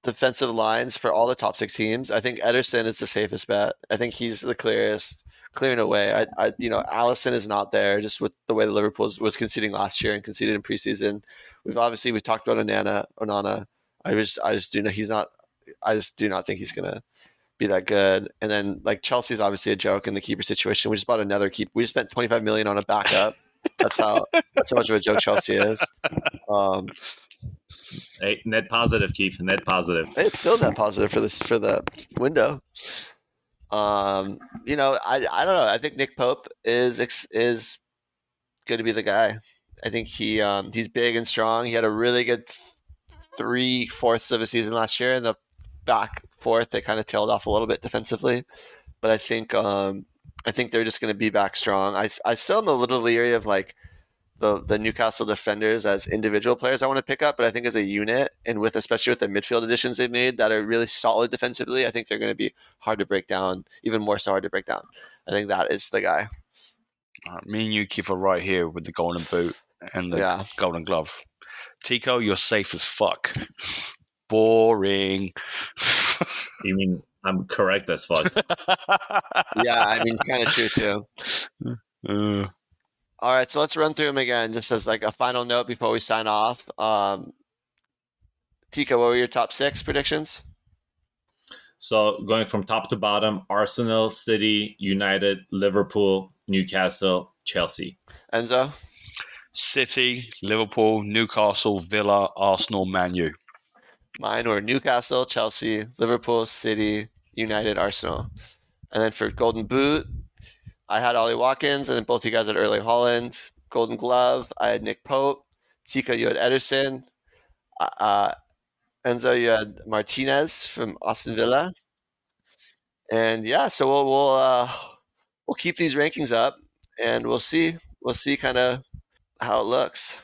defensive lines for all the top six teams, I think Ederson is the safest bet. I think he's the clearest, clearing away. I, I you know, Alisson is not there just with the way the Liverpool was, conceding last year and conceded in preseason. We've obviously we talked about Onana. Onana. I just I just do know he's not. I just do not think he's gonna be that good. And then like Chelsea's obviously a joke in the keeper situation. We just bought another keep. We just spent 25 million on a backup. That's how that's how much of a joke Chelsea is. Um, Hey, net positive, Keith. Net positive. it's still net positive for this for the window. Um, you know, I I don't know. I think Nick Pope is is going to be the guy. I think he um he's big and strong. He had a really good three fourths of a season last year. and the back fourth, they kind of tailed off a little bit defensively, but I think um I think they're just going to be back strong. I I still am a little leery of like the the Newcastle defenders as individual players I want to pick up, but I think as a unit and with especially with the midfield additions they've made that are really solid defensively, I think they're going to be hard to break down, even more so hard to break down. I think that is the guy. All right, me and you, Keith, are right here with the golden boot and the Yeah. golden glove. Tico, you're safe as fuck. Boring. You mean I'm correct as fuck? Yeah, I mean, kind of true too. Uh, All right, so let's run through them again, just as like a final note before we sign off. Um, Tico, what were your top six predictions? so going from top to bottom: Arsenal, City, United, Liverpool, Newcastle, Chelsea. Enzo, City, Liverpool, Newcastle, Villa, Arsenal, Man U. mine were Newcastle, Chelsea, Liverpool, City, United, Arsenal, and then for Golden Boot, I had Ollie Watkins, and then both you guys had Erling Haaland. Golden Glove, I had Nick Pope. Tico, you had Ederson. Uh, uh, Enzo, you had Martinez from Aston Villa. And yeah, so we'll we'll uh, we'll keep these rankings up, and we'll see we'll see kind of how it looks.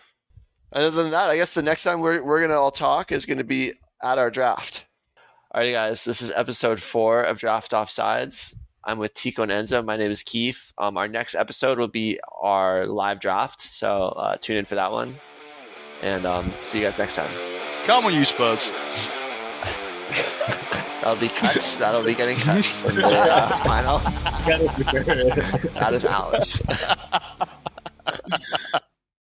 Other than that, I guess the next time we're we're gonna all talk is gonna be at our draft. Alrighty, guys, this is episode four of Draft Offsides. I'm with Tico and Enzo. My name is Keith. Um, our next episode will be our live draft, so uh, tune in for that one. And um, see you guys next time. Come on, you Spurs. That'll be cut. That'll be getting cut from the uh, spinal. That is Alex.